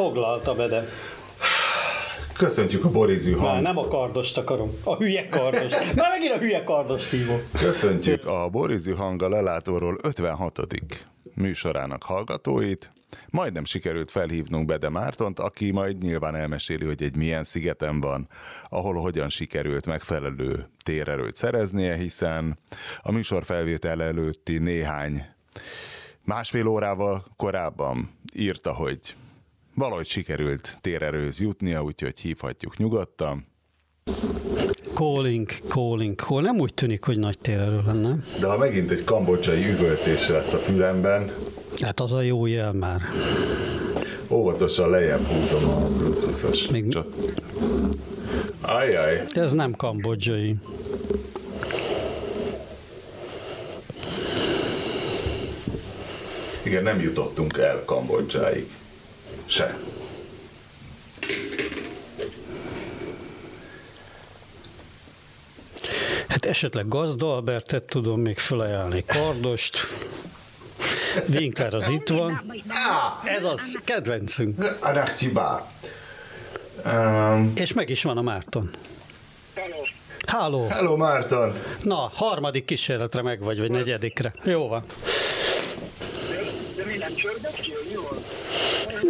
Foglalta be, de... Köszöntjük a Borizű hang. Már nem a kardost akarom, a hülye kardost. Már megint a hülye kardost hívom. Köszöntjük a Borizű hang a lelátóról 56. műsorának hallgatóit. Majdnem sikerült felhívnunk Bede Mártont, aki majd nyilván elmeséli, hogy egy milyen szigeten van, ahol hogyan sikerült megfelelő térerőt szereznie, hiszen a műsor felvétel előtti néhány másfél órával korábban írta, hogy valahogy sikerült térerőz jutnia, úgyhogy hívhatjuk nyugodtan. Calling, calling, call. Nem úgy tűnik, hogy nagy térerő lenne. De ha megint egy kambodzsai üvöltés lesz a fülemben, Hát az a jó jel már. óvatosan lejjebb húzom a bluetooth-os Még- csat. Ajjaj, Ez nem kambodzsai. igen, nem jutottunk el Kambodzsáig. Se. Hát esetleg gazda Albertet tudom még felajánlani. Kardost. Winkler az itt van. Ez az, kedvencünk. Um, És meg is van a Márton. Háló. hello Márton! Na, harmadik kísérletre meg vagy, vagy negyedikre. Jó van. De mi nem csörgött ki, hogy mi volt?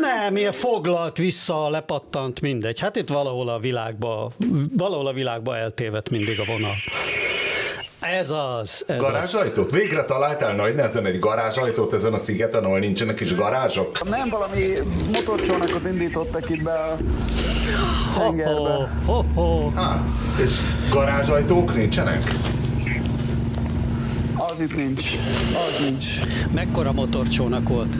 Nem, ilyen foglalt, vissza, lepattant, mindegy. Hát itt valahol a világba, valahol a világba eltévedt mindig a vonal. Ez az, ez az. Garázsajtót? Végre találtál nagy nehezen egy garázsajtót ezen a szigeten, ahol nincsenek is garázsok? Nem valami motorcsónakot indítottak itt be a tengerbe. Ho, ho, ho. Á, és garázsajtók nincsenek? Az itt nincs. Az nincs. Mekkora motorcsónak volt?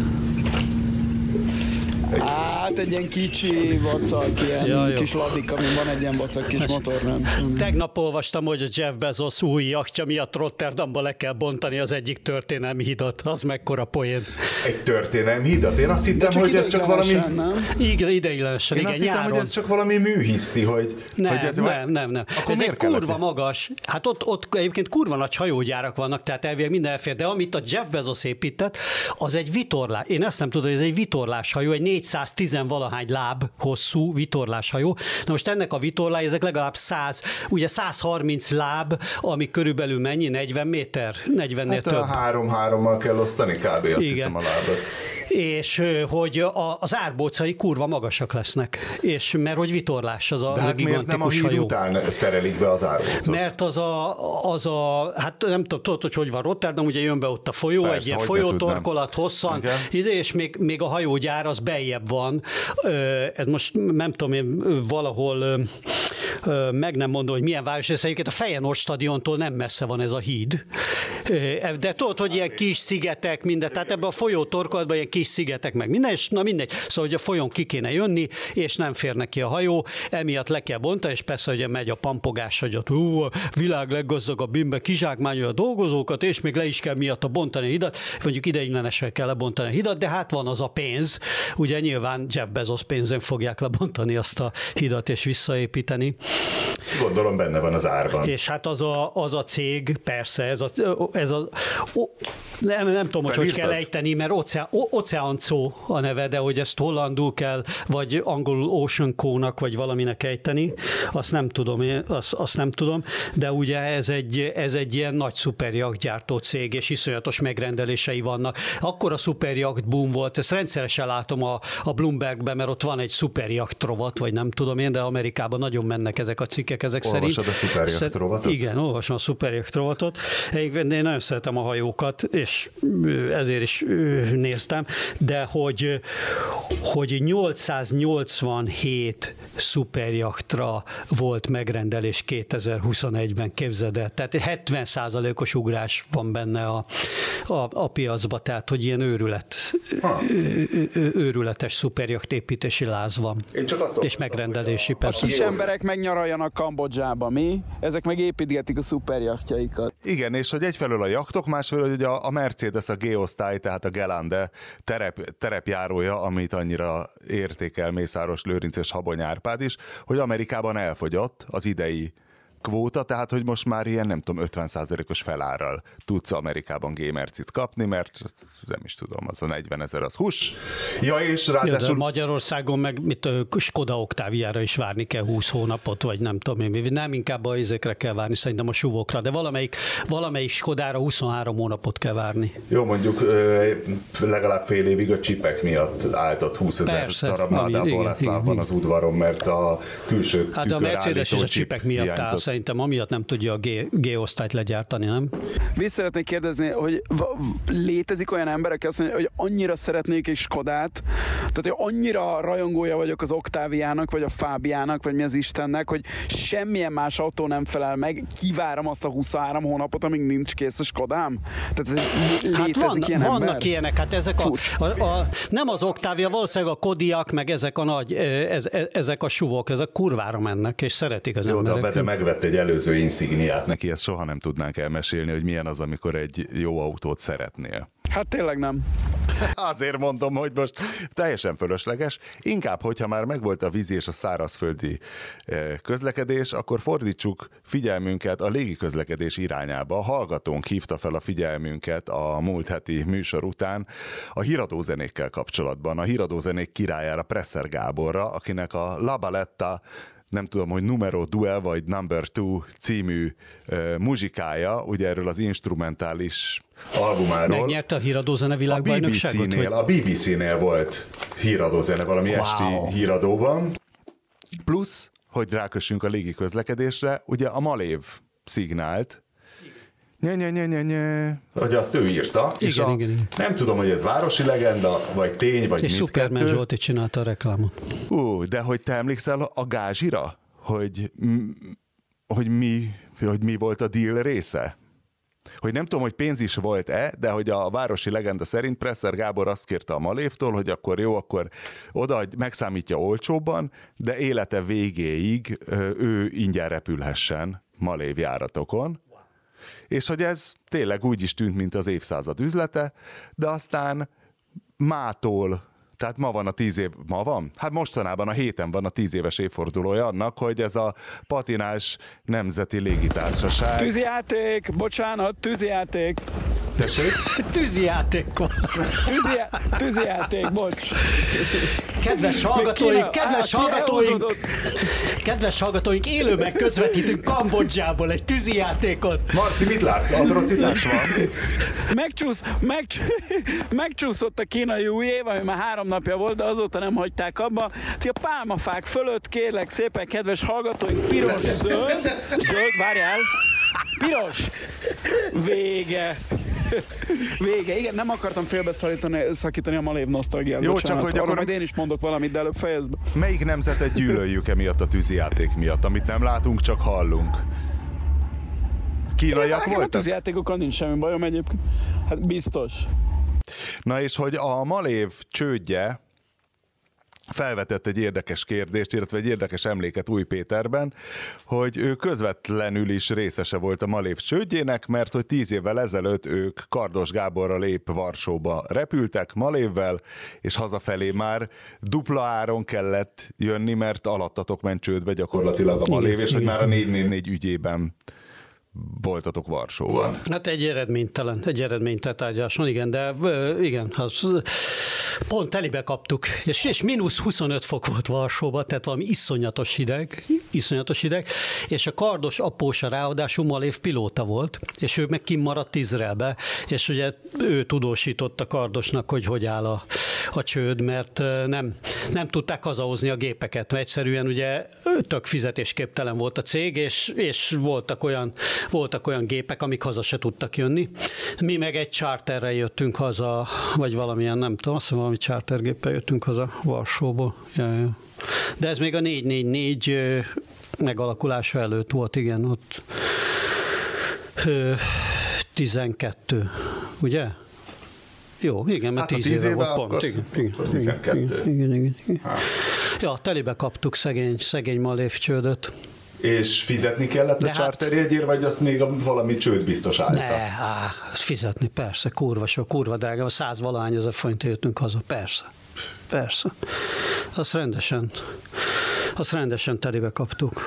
Hát egy ilyen kicsi vacak, ilyen Ja, jó. kis ladik, amin van egy ilyen vacak kis motor, nem? Tegnap olvastam, hogy a Jeff Bezos új jachtja miatt Rotterdamba le kell bontani az egyik történelmi hidat. Az mekkora poén. Egy történelmi hidat? Én azt hittem, hogy ez csak valami... ideiglenesen, Nem? Igen, ideiglenesen, Én igen, azt hittem, hogy ez csak valami műhiszti, hogy, Nem, hogy ez nem, nem, nem. Akkor ez miért egy kellett? kurva magas, hát ott, ott egyébként kurva nagy hajógyárak vannak, tehát elvileg minden elfér, de amit a Jeff Bezos épített, az egy vitorlás. Én ezt nem tudom, hogy ez egy vitorlás hajó, egy 410 valahány láb hosszú vitorlás hajó. Na most ennek a vitorlái, ezek legalább 100, ugye 130 láb, ami körülbelül mennyi? 40 méter? 40-nél Hát több. a három-hárommal kell osztani kb. azt Igen. hiszem a lábat. És hogy a, az árbócai kurva magasak lesznek, és mert hogy vitorlás az a, De az a hát miért nem a gigantikus híd hajó. után szerelik be az árbócot? Mert az a, az a, hát nem tudom, tudod, hogy hogy van Rotterdam, ugye jön be ott a folyó, Persze, egy ilyen folyótorkolat hosszan, Igen. izé, és még, még a hajógyár az beljebb van. Ez most nem tudom én valahol meg nem mondom, hogy milyen város, ez egyébként a Fejenor stadiontól nem messze van ez a híd. De tudod, hogy ilyen kis szigetek, minden, tehát ebben a folyótorkolatban ilyen kis szigetek meg minden, és na mindegy, szóval hogy a folyón ki kéne jönni, és nem fér neki a hajó, emiatt le kell bontani, és persze ugye megy a pampogás, hogy ott ú, a világ leggazdagabb bimbe kizsákmányolja a dolgozókat, és még le is kell miatt a bontani a hidat, mondjuk ideiglenesen kell lebontani a hidat, de hát van az a pénz, ugye nyilván Jeff Bezos pénzén fogják lebontani azt a hidat és visszaépíteni. Gondolom benne van az árban. És hát az a, az a cég, persze, ez a, ez a ó, nem, nem tudom, hogy hogy kell ejteni, mert Ocean, Oceancó a neve, de hogy ezt hollandul kell, vagy angolul Ocean Co-nak, vagy valaminek ejteni, azt nem tudom, én, azt, azt nem tudom, de ugye ez egy, ez egy ilyen nagy szuperjachtgyártó cég, és iszonyatos megrendelései vannak. Akkor a szuperjacht boom volt, ezt rendszeresen látom a, a Bloombergben, mert ott van egy szuperjacht rovat, vagy nem tudom én, de Amerikában nagyon mennek ezek a cikkek ezek Olvasod szerint. a szuperjacht Szer- rovatot? Igen, olvasom a szuperjacht rovatot. Én nagyon szeretem a hajókat, és ezért is néztem, de hogy, hogy 887 szuperjachtra volt megrendelés 2021-ben, képzeld el. Tehát egy 70 os ugrás van benne a, a, a piacba, tehát hogy ilyen őrület, őrületes szuperjacht építési láz van. Én csak azt És megrendelési hogy a- persze. Kis emberek megnyaraljanak Kambodzsába, mi? Ezek meg építgetik a szuperjachtjaikat. Igen, és hogy egyfelől a jaktok, másfelől hogy a, a Mercedes, a G-osztály, tehát a Gelande terep, terepjárója, amit annyira értékel Mészáros Lőrinc és Habony Árpád is, hogy Amerikában elfogyott az idei kvóta, tehát hogy most már ilyen nem tudom 50%-os felárral tudsz Amerikában gamercit kapni, mert nem is tudom, az a 40 ezer az hús. Ja, és ráadásul... Ja, Magyarországon meg mit, Skoda Oktáviára is várni kell 20 hónapot, vagy nem tudom én, nem inkább a izékre kell várni, szerintem a suvokra, de valamelyik, valamelyik Skodára 23 hónapot kell várni. Jó, mondjuk legalább fél évig a csipek miatt álltott 20 ezer darab Lada van az udvaron, mert a külső Hát a Mercedes és a csipek miatt hiányzott. Szerintem amiatt nem tudja a G, G-osztályt legyártani, nem? Vissza szeretnék kérdezni, hogy létezik olyan ember, aki azt mondja, hogy annyira szeretnék egy Skodát, tehát hogy annyira rajongója vagyok az Oktáviának, vagy a Fábiának, vagy mi az Istennek, hogy semmilyen más autó nem felel meg, kivárom azt a 23 hónapot, amíg nincs kész a Skodám? Tehát ez hát van, ilyen vannak ember? ilyenek, hát ezek a, a, a, nem az Oktávia, valószínűleg a Kodiak, meg ezek a nagy, ez, ez, ezek a suvok, ezek kurvára mennek, és szeretik az Jó, emberek. de a Megvett egy előző insigniát neki, ezt soha nem tudnánk elmesélni, hogy milyen az, amikor egy jó autót szeretnél. Hát tényleg nem. Azért mondom, hogy most teljesen fölösleges. Inkább, hogyha már megvolt a vízi és a szárazföldi eh, közlekedés, akkor fordítsuk figyelmünket a légi közlekedés irányába. A hallgatónk hívta fel a figyelmünket a múlt heti műsor után a híradózenékkel kapcsolatban. A híradózenék királyára Presser Gáborra, akinek a Labaletta nem tudom, hogy Numero Duel vagy Number Two című uh, muzsikája, ugye erről az instrumentális albumáról. Megnyerte a híradózene világbajnokságot? A BBC-nél, a BBC-nél volt híradózene valami wow. esti híradóban. Plusz, hogy rákössünk a légi közlekedésre, ugye a Malév szignált, nye, nye, nye, nye, nye, hogy azt ő írta, igen, és a, igen, igen. nem tudom, hogy ez városi legenda, vagy tény, vagy és Superman Zsolti csinálta a reklámot. Ú, de hogy te emlékszel a gázsira? Hogy, hogy, mi, hogy mi volt a deal része? hogy nem tudom, hogy pénz is volt-e, de hogy a városi legenda szerint Presser Gábor azt kérte a Malévtól, hogy akkor jó, akkor oda megszámítja olcsóbban, de élete végéig ő ingyen repülhessen Malév járatokon és hogy ez tényleg úgy is tűnt, mint az évszázad üzlete, de aztán mától tehát ma van a tíz év, ma van? Hát mostanában a héten van a tíz éves évfordulója annak, hogy ez a patinás nemzeti légitársaság. Tűzijáték, bocsánat, tűzijáték. Tessék? Tűzijáték. Tűzijá, tűzijáték, bocs. Kedves hallgatóink, kedves hallgatóink, kedves hallgatóink, élőben közvetítünk Kambodzsából egy tűzijátékot. Marci, mit látsz? Atrocitás van? Megcsúsz, megcs, megcsúszott a kínai új év, ami már három napja volt, de azóta nem hagyták abba. Ti a pálmafák fölött kérlek szépen, kedves hallgatóink, piros, zöld, zöld, várjál, piros, vége. Vége. Igen, nem akartam félbeszakítani szakítani a malév nosztalgiát. Jó, bocsánat. csak hogy akkor... majd én is mondok valamit, de előbb fejezd be. Melyik nemzetet gyűlöljük emiatt a tűzijáték miatt, amit nem látunk, csak hallunk? Kínaiak voltak? A tűzijátékokkal nincs semmi bajom egyébként. Hát biztos. Na és hogy a Malév csődje felvetett egy érdekes kérdést, illetve egy érdekes emléket Új Péterben, hogy ő közvetlenül is részese volt a Malév csődjének, mert hogy tíz évvel ezelőtt ők Kardos Gáborral lép Varsóba repültek Malévvel, és hazafelé már dupla áron kellett jönni, mert alattatok ment csődbe gyakorlatilag a Malév, és hogy már a 444 ügyében voltatok Varsóban. Hát egy eredménytelen, egy eredménytelen tárgyaláson, igen, de igen, az pont telibe kaptuk, és, és mínusz 25 fok volt Varsóban, tehát valami iszonyatos hideg, iszonyatos hideg, és a kardos apósa ráadásul Malév pilóta volt, és ő meg kimaradt Izraelbe, és ugye ő tudósított a kardosnak, hogy hogy áll a, a csőd, mert nem, nem tudták hazahozni a gépeket, mert egyszerűen ugye tök fizetésképtelen volt a cég, és, és voltak olyan voltak olyan gépek, amik haza se tudtak jönni. Mi meg egy charterre jöttünk haza, vagy valamilyen, nem tudom, azt valami chartergéppel jöttünk haza Varsóból. Ja, ja. De ez még a 444 megalakulása előtt volt, igen, ott 12, ugye? Jó, igen, mert hát 10 éve, éve volt pont. Igen, igen, 12. Igen, igen, igen, igen. Hát. Ja, telibe kaptuk szegény, szegény malév csődöt. És fizetni kellett De a charterjegyért, hát, vagy azt még a, valami csőd biztos állta? Ne, á, fizetni, persze, kurva sok, kurva drága, száz valahány ezer forint jöttünk haza, persze. Persze. Azt rendesen, azt rendesen telibe kaptuk.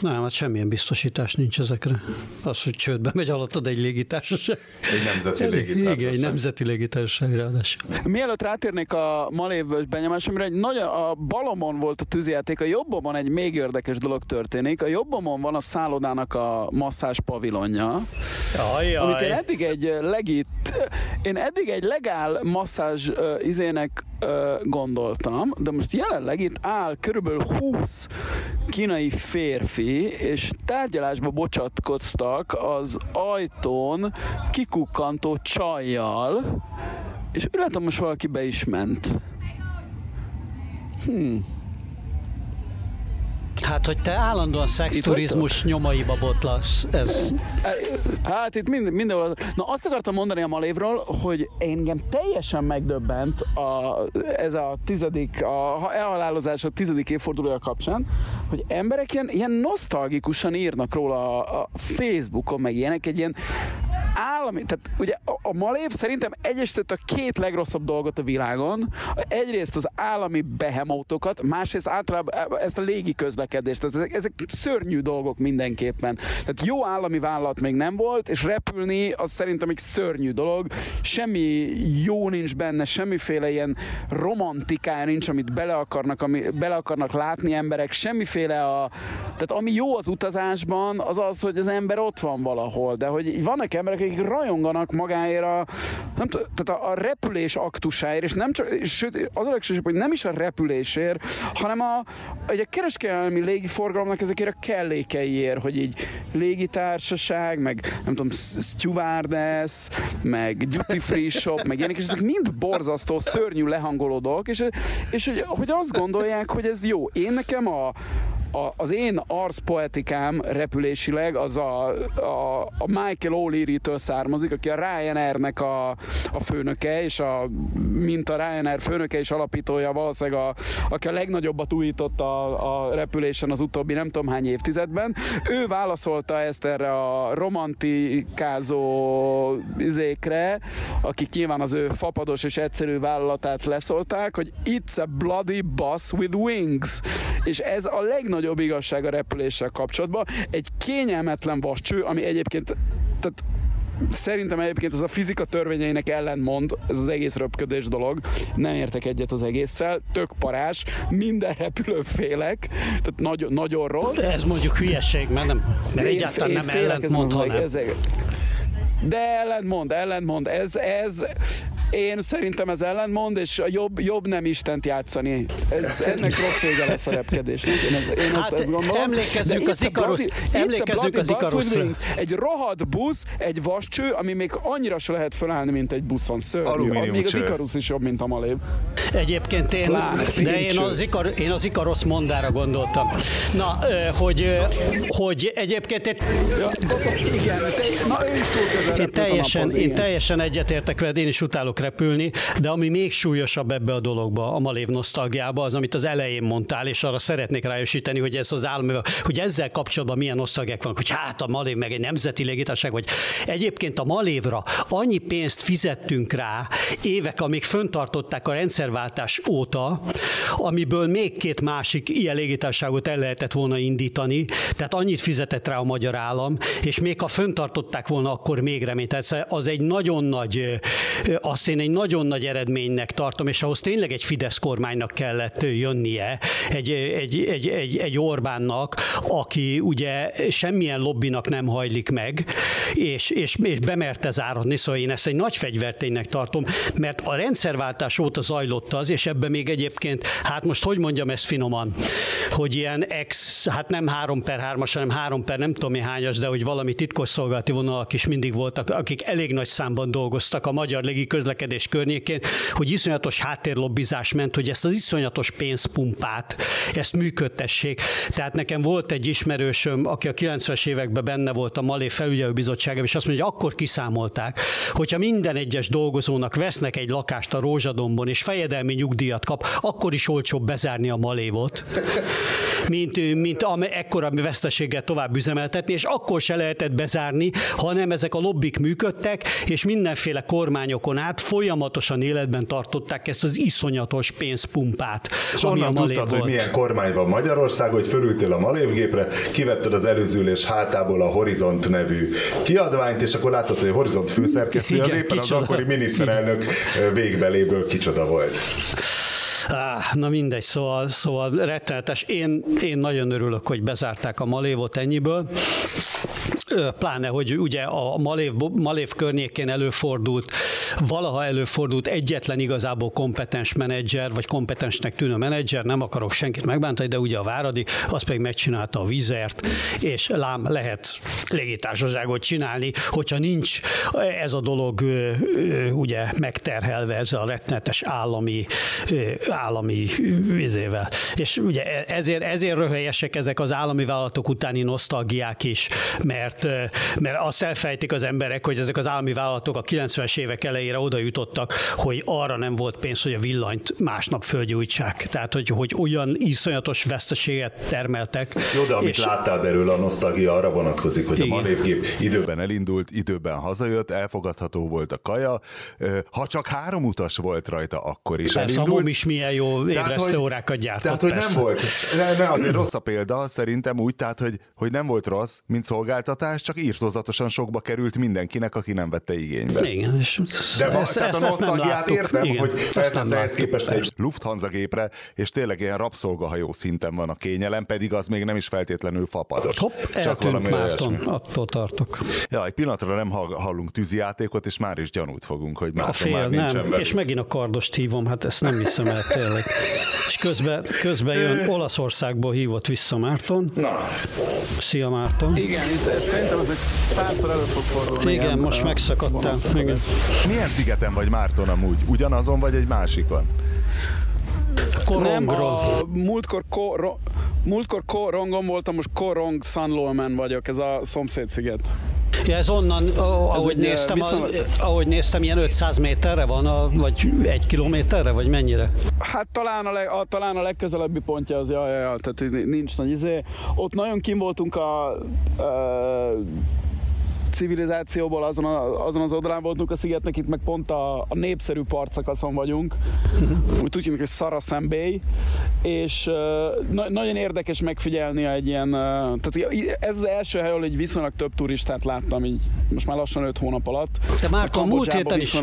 Nem, hát semmilyen biztosítás nincs ezekre. Az, hogy csődbe megy alattad egy légitársaság. Egy nemzeti légitársaság. Igen, egy nemzeti légitársaság ráadásul. Mielőtt rátérnék a malévös benyomásomra, egy nagy, a balomon volt a tűzjáték, a jobbomon egy még érdekes dolog történik. A jobbomon van a szállodának a masszás pavilonja, Ajaj. amit én eddig egy legit, én eddig egy legál masszázs uh, izének gondoltam, de most jelenleg itt áll körülbelül 20 kínai férfi, és tárgyalásba bocsatkoztak az ajtón kikukkantó csajjal, és úgy látom, most valaki be is ment. Hmm. Hát, hogy te állandóan szexturizmus nyomaiba botlasz, ez... Hát itt mind, mindenhol. Na azt akartam mondani a Malévról, hogy engem teljesen megdöbbent a, ez a tizedik, a elhalálozás a tizedik évfordulója kapcsán, hogy emberek ilyen, ilyen nosztalgikusan írnak róla a, a Facebookon, meg ilyenek egy ilyen állami, tehát ugye a, a Malév szerintem egyesített a két legrosszabb dolgot a világon. Egyrészt az állami behemótokat, másrészt általában ezt a légi közlekedést. Tehát ezek, ezek szörnyű dolgok mindenképpen. Tehát jó állami vállalat még nem volt, és repülni az szerintem egy szörnyű dolog. Semmi jó nincs benne, semmiféle ilyen romantikája nincs, amit bele akarnak, ami, bele akarnak látni emberek, semmiféle a... Tehát ami jó az utazásban, az az, hogy az ember ott van valahol, de hogy vannak emberek, akik rajonganak magáért a, nem tudom, tehát a, a repülés aktusáért, és nem csak, sőt, az a legsősebb, hogy nem is a repülésért, hanem a, hogy a kereskedelmi légiforgalomnak ezekért a kellékeiért, hogy így légitársaság, meg nem tudom, stewardess, meg duty free shop, meg ilyenek, és ezek mind borzasztó, szörnyű lehangoló dolgok, és, és hogy, hogy azt gondolják, hogy ez jó. Én nekem a, a, az én arszpoetikám repülésileg az a, a, a Michael O'Leary-től származik, aki a Ryanair-nek a, a főnöke, és a, mint a Ryanair főnöke és alapítója valószínűleg, a, aki a legnagyobbat újított a, a repülésen az utóbbi nem tudom hány évtizedben. Ő válaszolta ezt erre a romantikázó izékre, akik nyilván az ő fapados és egyszerű vállalatát leszolták, hogy it's a bloody bus with wings. És ez a legnagyobb igazság a repüléssel kapcsolatban. Egy kényelmetlen vascső, ami egyébként tehát Szerintem egyébként ez a fizika törvényeinek ellentmond, ez az egész röpködés dolog. Nem értek egyet az egésszel. Tök parás, minden repülő félek, tehát nagyon, nagyon rossz. Ez mondjuk hülyeség, mert, nem, mert Én- egyáltalán én nem ellentmond, hanem... De ellentmond, ellentmond. Ez, ez, én szerintem ez ellentmond, és a jobb, jobb nem Istent játszani. Ez, ennek rossz vége lesz a repkedésnek. Én, ez, én Hát, ezt, ezt gondolom. emlékezzünk az it's a Ikarus- bloody- it's a emlékezzünk az wings. Egy rohadt busz, egy vascső, ami még annyira se lehet felállni, mint egy buszon. Szörnyű. Alumínium Még az cső. Ikarus is jobb, mint a Malév. Egyébként én, Pláne de én az, Ikar, én az Ikarosz mondára gondoltam. Na, hogy, hogy egyébként én, Ja, igen, te, na ő is túl én teljesen, én teljesen egyetértek veled, én is utálok repülni, de ami még súlyosabb ebbe a dologba, a malév nosztalgiába, az, amit az elején mondtál, és arra szeretnék rájösíteni, hogy ez az állam, hogy ezzel kapcsolatban milyen nosztalgiák vannak, hogy hát a malév meg egy nemzeti légitársaság, vagy egyébként a malévra annyi pénzt fizettünk rá évek, amíg föntartották a rendszerváltás óta, amiből még két másik ilyen légitársaságot el lehetett volna indítani, tehát annyit fizetett rá a magyar állam, és még ha föntartották volna, akkor még reményt. Tehát az egy nagyon nagy, ö, azt én egy nagyon nagy eredménynek tartom, és ahhoz tényleg egy Fidesz kormánynak kellett jönnie, egy, egy, egy, egy, egy Orbánnak, aki ugye semmilyen lobbinak nem hajlik meg, és, és, és bemerte záradni, szóval én ezt egy nagy fegyverténynek tartom, mert a rendszerváltás óta zajlott az, és ebben még egyébként, hát most hogy mondjam ezt finoman, hogy ilyen ex, hát nem 3 per 3-as, hanem 3 per nem tudom hányas, de hogy valami titkosszolgálati vonalak is mindig voltak, akik elég nagy számban dolgoztak a magyar légi közlekedés környékén, hogy iszonyatos háttérlobbizás ment, hogy ezt az iszonyatos pénzpumpát, ezt működtessék. Tehát nekem volt egy ismerősöm, aki a 90-es években benne volt a Malé felügyelőbizottságában, és azt mondja, hogy akkor kiszámolták, hogyha minden egyes dolgozónak vesznek egy lakást a Rózsadombon, és fejedelmi nyugdíjat kap, akkor is olcsóbb bezárni a Malévot. Mint, mint ekkora veszteséggel tovább üzemeltetni, és akkor se lehetett bezárni, hanem ezek a lobbik működtek, és mindenféle kormányokon át folyamatosan életben tartották ezt az iszonyatos pénzpumpát. És onnan tudtad, volt. hogy milyen kormány van Magyarország, hogy fölültél a malévgépre, kivetted az előző ülés hátából a Horizont nevű kiadványt, és akkor láttad, hogy a Horizont főszerkesztő az éppen kicsoda. az akkori miniszterelnök végbeléből kicsoda volt. Ah, na mindegy, szóval, szóval rettenetes. Én, én nagyon örülök, hogy bezárták a Malévot ennyiből pláne, hogy ugye a Malév, Malév környékén előfordult, valaha előfordult egyetlen igazából kompetens menedzser, vagy kompetensnek tűnő menedzser, nem akarok senkit megbántani, de ugye a Váradi, az pedig megcsinálta a vizert, és lám lehet légitársaságot csinálni, hogyha nincs ez a dolog ugye megterhelve ezzel a rettenetes állami, állami vizével. És ugye ezért, ezért röhelyesek ezek az állami vállalatok utáni nosztalgiák is, mert mert, azt elfejtik az emberek, hogy ezek az állami vállalatok a 90-es évek elejére oda jutottak, hogy arra nem volt pénz, hogy a villanyt másnap földgyújtsák. Tehát, hogy, hogy olyan iszonyatos veszteséget termeltek. Jó, de amit és... láttál belőle, a nosztalgia arra vonatkozik, hogy Igen. a manévgép időben elindult, időben hazajött, elfogadható volt a kaja. Ha csak három utas volt rajta, akkor is Persze, elindult. a is milyen jó ébresztő órákat gyártott. Tehát, hogy persze. nem volt, ne, ne, azért rossz a példa, szerintem úgy, tehát, hogy, hogy nem volt rossz, mint szolgáltatás, adás csak írtózatosan sokba került mindenkinek, aki nem vette igénybe. Igen, és De ma, ezt, tehát ezt, a nosztalgiát értem, Igen, hogy persze ehhez képest egy Lufthansa gépre, és tényleg ilyen rabszolgahajó szinten van a kényelem, pedig az még nem is feltétlenül fapados. Hopp, csak valami Márton, attól tartok. Ja, egy pillanatra nem hallunk tűzijátékot, és már is gyanút fogunk, hogy Márton fél, már nincsen nem, és megint a kardost hívom, hát ezt nem hiszem el tényleg. És közben, közben jön Olaszországból hívott vissza Márton. Na. Szia Márton. Igen, itt szerintem ez egy párszor elő fog fordulni. Igen, ilyen, most megszakadtál. Igen. Milyen szigeten vagy Márton amúgy? Ugyanazon vagy egy másikon? Nem, a múltkor, ko, múltkor korongon voltam, most korong San Lolman vagyok, ez a szomszédsziget. Ja, ez onnan, ahogy, ez néztem, viszonylag... a, ahogy néztem, ilyen 500 méterre van, a, vagy egy kilométerre, vagy mennyire? Hát talán a, leg, a, talán a legközelebbi pontja az, ja, ja, ja, tehát nincs nagy izé. Ott nagyon kim voltunk a, a civilizációból azon, a, azon az oldalán voltunk a szigetnek, itt meg pont a, a népszerű partszakaszon vagyunk, úgy tudjuk, hogy Saracen Bay, és na, nagyon érdekes megfigyelni egy ilyen, tehát ez az első hely, ahol egy viszonylag több turistát láttam, így most már lassan 5 hónap alatt. Te már a múlt héten is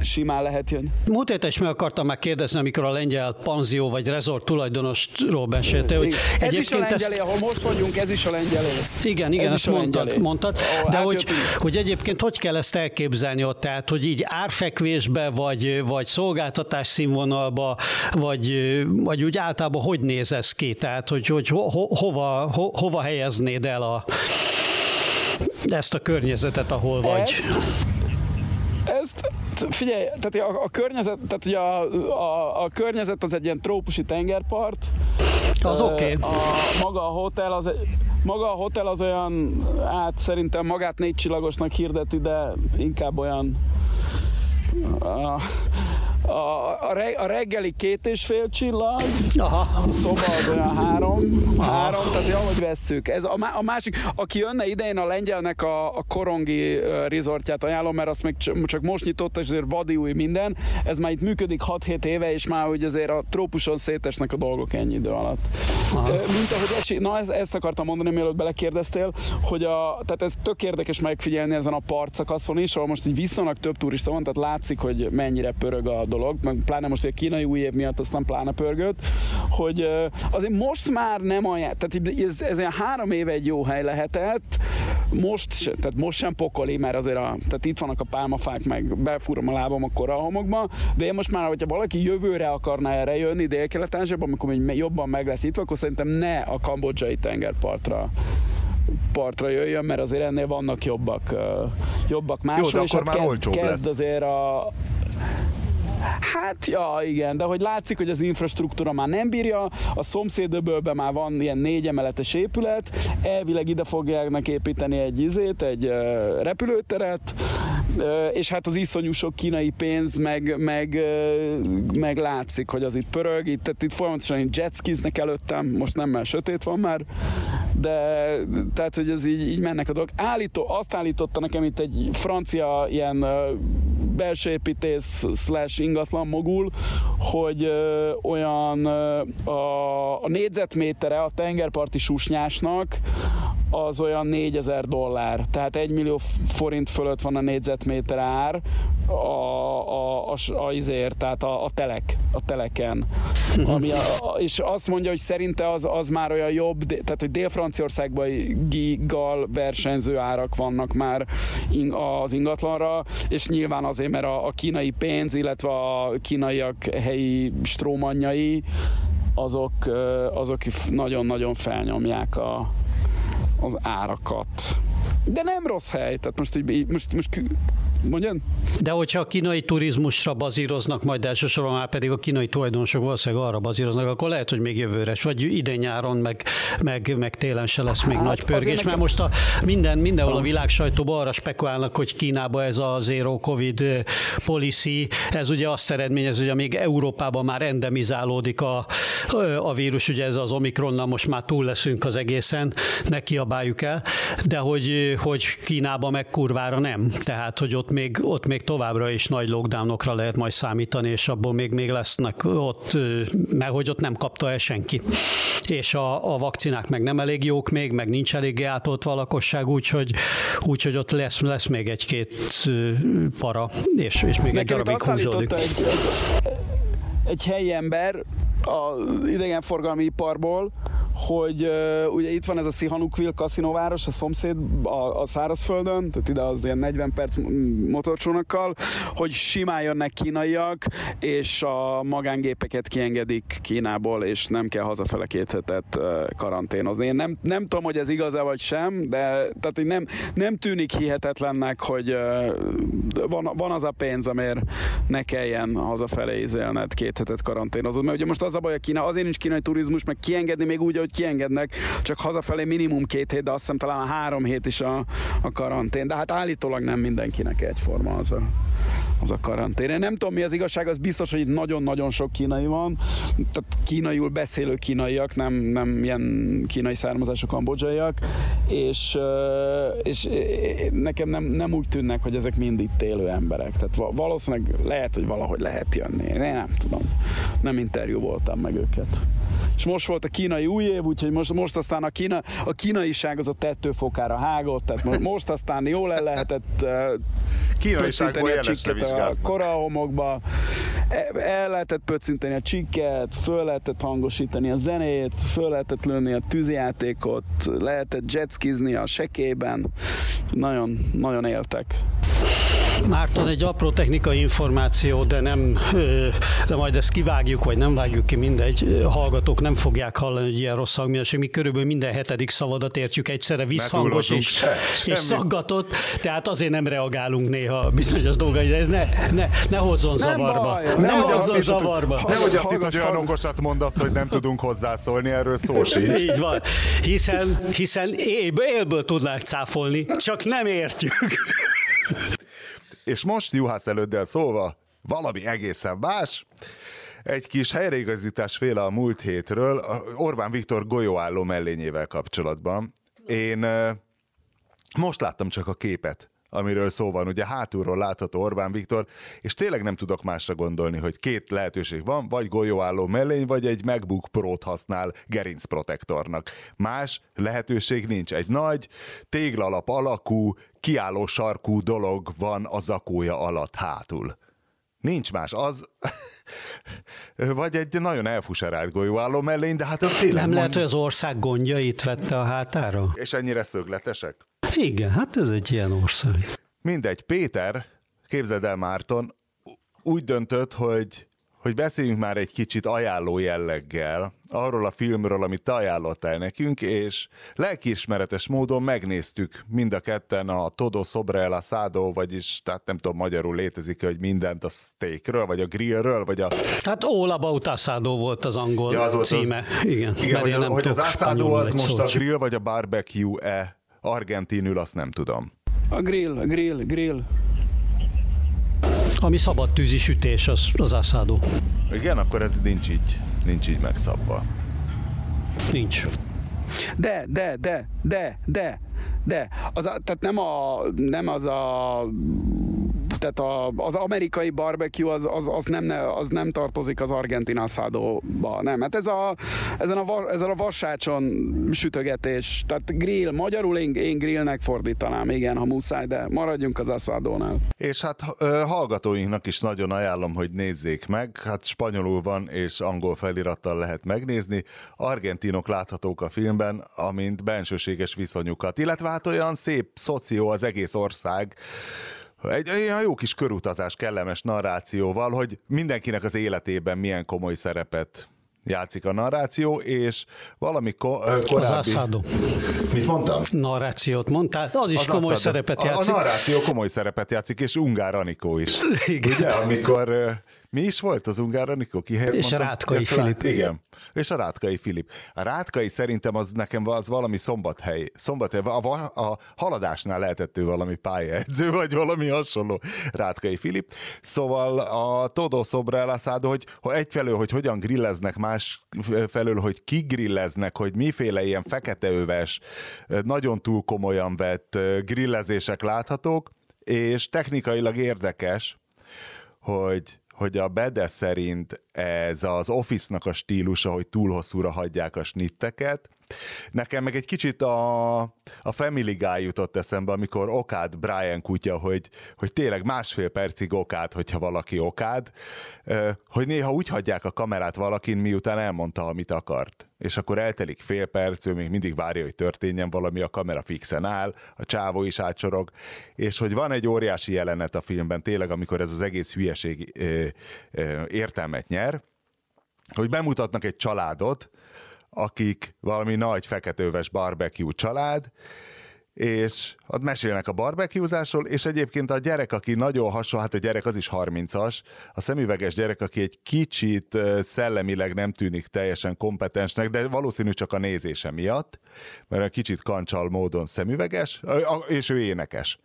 simán lehet jönni. Múlt héten is meg akartam már kérdezni, amikor a lengyel panzió vagy rezort tulajdonosról beszélte, hogy ez egyébként is a lengyelé, ezt... ahol most vagyunk, ez is a lengyelé. Igen, igen, ez ezt mondtad, mondtad, de hogy, hogy egyébként hogy kell ezt elképzelni ott, tehát hogy így árfekvésbe, vagy, vagy szolgáltatás színvonalba, vagy, vagy úgy általában hogy néz ez ki, tehát hogy, hogy ho, ho, hova, ho, hova helyeznéd el a, ezt a környezetet, ahol vagy? Ezt, ezt figyelj, tehát a, a környezet, tehát ugye a, a, a környezet az egy ilyen trópusi tengerpart. Az oké. Okay. Maga a hotel az egy, maga a hotel az olyan, hát szerintem magát négy csillagosnak hirdeti, de inkább olyan a, a, a, reg, a reggeli két és fél csillag, Aha. a szoba az olyan három, Aha. három tehát ahogy vesszük. Ez a, a másik, aki jönne idején a lengyelnek a, a korongi resortját ajánlom, mert azt még csak most nyitott, és azért vadi új minden. Ez már itt működik 6-7 éve, és már hogy azért a trópuson szétesnek a dolgok ennyi idő alatt. Aha. Mint ahogy esi, na ez, ezt akartam mondani, mielőtt belekérdeztél, hogy a, tehát ez tök érdekes megfigyelni ezen a partszakaszon is, ahol most egy viszonylag több turista van, tehát látszik, hogy mennyire pörög a dolog, meg pláne most a kínai új év miatt aztán pláne pörgött, hogy azért most már nem olyan, tehát ez, ez ilyen három éve egy jó hely lehetett, most, se, tehát most sem pokoli, mert azért a, tehát itt vannak a pálmafák, meg befúrom a lábam akkor a homokba, de én most már, hogyha valaki jövőre akarna erre jönni dél-kelet amikor még jobban meg lesz itt, akkor szerintem ne a kambodzsai tengerpartra partra jöjjön, mert azért ennél vannak jobbak, jobbak máshol, Jó, de akkor és már kezd, olcsóbb kezd lesz. azért a, Hát, ja, igen, de hogy látszik, hogy az infrastruktúra már nem bírja, a szomszédöbölben már van ilyen négy emeletes épület, elvileg ide fogják építeni egy izét, egy repülőteret, és hát az iszonyú sok kínai pénz meg, meg, meg látszik, hogy az itt pörög, itt, tehát itt folyamatosan jetskiznek előttem, most nem, mert sötét van már, de tehát, hogy ez így, így mennek a dolgok. Állító, azt állította nekem itt egy francia ilyen belső építész slash ingatlan mogul, hogy olyan a, a négyzetmétere a tengerparti susnyásnak az olyan 4000 dollár, tehát 1 millió forint fölött van a négyzetméter ár a, a, a, a izért, tehát a, a telek, a teleken. Ami a, a, és azt mondja, hogy szerinte az, az már olyan jobb, tehát hogy Dél-Franciaországban gigal versenyző árak vannak már az ingatlanra, és nyilván azért, mert a, a kínai pénz, illetve a kínaiak helyi strómanjai, azok, azok nagyon-nagyon felnyomják a, az árakat. De nem rossz hely, tehát most, így, most, most Mondjam? De hogyha a kínai turizmusra bazíroznak, majd elsősorban már pedig a kínai tulajdonosok valószínűleg arra bazíroznak, akkor lehet, hogy még jövőre, vagy idén nyáron, meg, meg, meg télen se lesz még hát, nagy pörgés, mert most a minden, mindenhol a világ sajtóban arra spekulálnak, hogy Kínába ez a zero covid policy, ez ugye azt eredményez, hogy amíg Európában már endemizálódik a, a vírus, ugye ez az Omikronnal most már túl leszünk az egészen, ne kiabáljuk el, de hogy, hogy Kínába meg kurvára nem. Tehát, hogy ott még, ott még továbbra is nagy lockdownokra lehet majd számítani, és abból még, még lesznek ott, mert hogy ott nem kapta el senki. És a, a vakcinák meg nem elég jók még, meg nincs elég átolt valakosság, úgyhogy, úgyhogy ott lesz, lesz még egy-két para, és, és még Nekem egy darabig húzódik. Egy, egy, egy helyi ember az idegenforgalmi iparból, hogy uh, ugye itt van ez a Sihanoukville kaszinóváros, a szomszéd a, a szárazföldön, tehát ide az ilyen 40 perc motorcsónakkal, hogy simán jönnek kínaiak, és a magángépeket kiengedik Kínából, és nem kell hazafele két hetet uh, karanténozni. Én nem, nem tudom, hogy ez igaz-e vagy sem, de tehát, hogy nem, nem tűnik hihetetlennek, hogy uh, van, van az a pénz, amért ne kelljen hazafele izélned két hetet karanténozni. Mert ugye most az a baj, a Kína, azért nincs kínai turizmus, meg kiengedni még úgy, hogy hogy kiengednek, csak hazafelé minimum két hét, de azt hiszem talán három hét is a, a karantén. De hát állítólag nem mindenkinek egyforma az a, az a karantén. Én nem tudom, mi az igazság, az biztos, hogy itt nagyon-nagyon sok kínai van, tehát kínaiul beszélő kínaiak, nem, nem ilyen kínai származású kambodzsaiak, és, és nekem nem, nem úgy tűnnek, hogy ezek mind itt élő emberek. Tehát valószínűleg lehet, hogy valahogy lehet jönni. Én nem tudom. Nem interjú voltam meg őket. És most volt a kínai új év, úgyhogy most, most aztán a, kína, a kínaiság az a tettőfokára hágott, tehát most, most aztán jól el lehetett Kínaiságból a csikket a korahomokba, el lehetett pöccinteni a csikket, föl lehetett hangosítani a zenét, föl lehetett lőni a tűzijátékot, lehetett jetskizni a sekében, nagyon, nagyon éltek. Márton, egy apró technikai információ, de nem, de majd ezt kivágjuk, vagy nem vágjuk ki, mindegy. Hallgatók nem fogják hallani, hogy ilyen rossz hangminőség. Mi körülbelül minden hetedik szavadat értjük egyszerre visszhangos és, és szaggatott, tehát azért nem reagálunk néha bizonyos dolgai, de ez ne, ne, ne hozzon nem zavarba. Baj, ne, ne hozzon azt zavarba. Nehogy azt hitt, hogy olyan okosat mondasz, hogy nem tudunk hozzászólni, erről szó sincs. Így van, hiszen, hiszen élből, élből tudnánk cáfolni, csak nem értjük. És most Juhász előddel szólva, valami egészen más. Egy kis helyreigazítás féle a múlt hétről, Orbán Viktor golyóálló mellényével kapcsolatban. Én most láttam csak a képet amiről szó van. Ugye hátulról látható Orbán Viktor, és tényleg nem tudok másra gondolni, hogy két lehetőség van, vagy golyóálló mellény, vagy egy MacBook Pro-t használ gerincprotektornak. Más lehetőség nincs. Egy nagy téglalap alakú, kiálló sarkú dolog van a zakója alatt hátul. Nincs más, az vagy egy nagyon elfuserált golyóálló mellény, de hát tényleg... Nem mond... lehet, hogy az ország gondjait vette a hátára? És ennyire szögletesek? Igen, hát ez egy ilyen ország. Mindegy, Péter, képzeld el Márton, úgy döntött, hogy hogy beszéljünk már egy kicsit ajánló jelleggel arról a filmről, amit te ajánlottál nekünk, és lelkiismeretes módon megnéztük mind a ketten a Todo Sobre el Asado, vagyis, tehát nem tudom, magyarul létezik hogy mindent a steakről, vagy a grillről, vagy a... Hát All About Asado volt az angol ja, az volt címe. Az... Igen, Igen hogy, az, hogy az Asado az most a grill, vagy a barbecue-e argentinül, azt nem tudom. A grill, a grill, grill. Ami szabad tűzi sütés, az, az asado. Igen, akkor ez nincs így, nincs így megszabva. Nincs. De, de, de, de, de, de. Az a, tehát nem, a, nem az a tehát a, az amerikai barbecue az, az, az, nem, az nem tartozik az argentin assadóba, nem. Hát ez a, ezen, a, ezen a vassácson sütögetés, tehát grill, magyarul én, én grillnek fordítanám, igen, ha muszáj, de maradjunk az assadónál. És hát hallgatóinknak is nagyon ajánlom, hogy nézzék meg, hát spanyolul van és angol felirattal lehet megnézni. Argentinok láthatók a filmben, amint bensőséges viszonyukat, illetve hát olyan szép szoció az egész ország, egy olyan jó kis körutazás, kellemes narrációval, hogy mindenkinek az életében milyen komoly szerepet játszik a narráció, és valami ko- korábbi... Az Asado. Mit mondtam? Narrációt mondtál, az is az komoly Asado. szerepet játszik. A, a narráció komoly szerepet játszik, és Ungár Anikó is. Igen. Ugye, amikor mi is volt az Ungár Anikó? Ki és mondtam? a Rátkai Filip. Igen és a Rátkai Filip. A Rátkai szerintem az nekem az valami szombathely, szombathely a, a, haladásnál lehetett ő valami pályaedző, vagy valami hasonló Rátkai Filip. Szóval a Todo Sobra hogy, hogy egyfelől, hogy hogyan grilleznek, más felől, hogy ki grilleznek, hogy miféle ilyen feketeöves, nagyon túl komolyan vett grillezések láthatók, és technikailag érdekes, hogy hogy a Bede szerint ez az Office-nak a stílusa, hogy túl hosszúra hagyják a snitteket. Nekem meg egy kicsit a, a Family Guy jutott eszembe, amikor okád Brian kutya, hogy, hogy tényleg másfél percig okád, hogyha valaki okád, hogy néha úgy hagyják a kamerát valakin, miután elmondta, amit akart. És akkor eltelik fél perc, ő még mindig várja, hogy történjen valami, a kamera fixen áll, a csávó is átsorog, és hogy van egy óriási jelenet a filmben, tényleg, amikor ez az egész hülyeség értelmet nyer, hogy bemutatnak egy családot, akik valami nagy feketőves barbecue család, és ott mesélnek a barbecuezásról, és egyébként a gyerek, aki nagyon hasonló, hát a gyerek az is 30-as, a szemüveges gyerek, aki egy kicsit szellemileg nem tűnik teljesen kompetensnek, de valószínű csak a nézése miatt, mert egy kicsit kancsal módon szemüveges, és ő énekes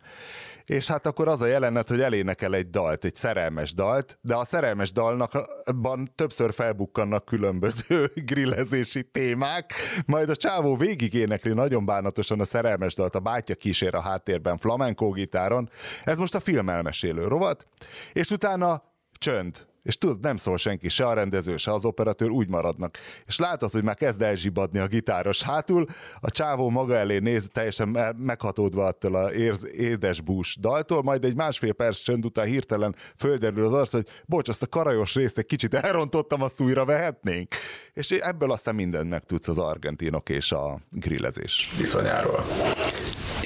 és hát akkor az a jelenet, hogy elénekel egy dalt, egy szerelmes dalt, de a szerelmes dalnakban többször felbukkannak különböző grillezési témák, majd a csávó végig énekli nagyon bánatosan a szerelmes dalt, a bátyja kísér a háttérben flamenco gitáron, ez most a film elmesélő rovat, és utána csönd, és tudod, nem szól senki, se a rendező, se az operatőr, úgy maradnak. És látod, hogy már kezd elzsibadni a gitáros hátul, a csávó maga elé néz, teljesen meghatódva attól a édes bús daltól, majd egy másfél perc csönd után hirtelen földerül az arc, hogy bocs, azt a karajos részt egy kicsit elrontottam, azt újra vehetnénk. És ebből aztán mindent megtudsz az argentinok és a grillezés viszonyáról.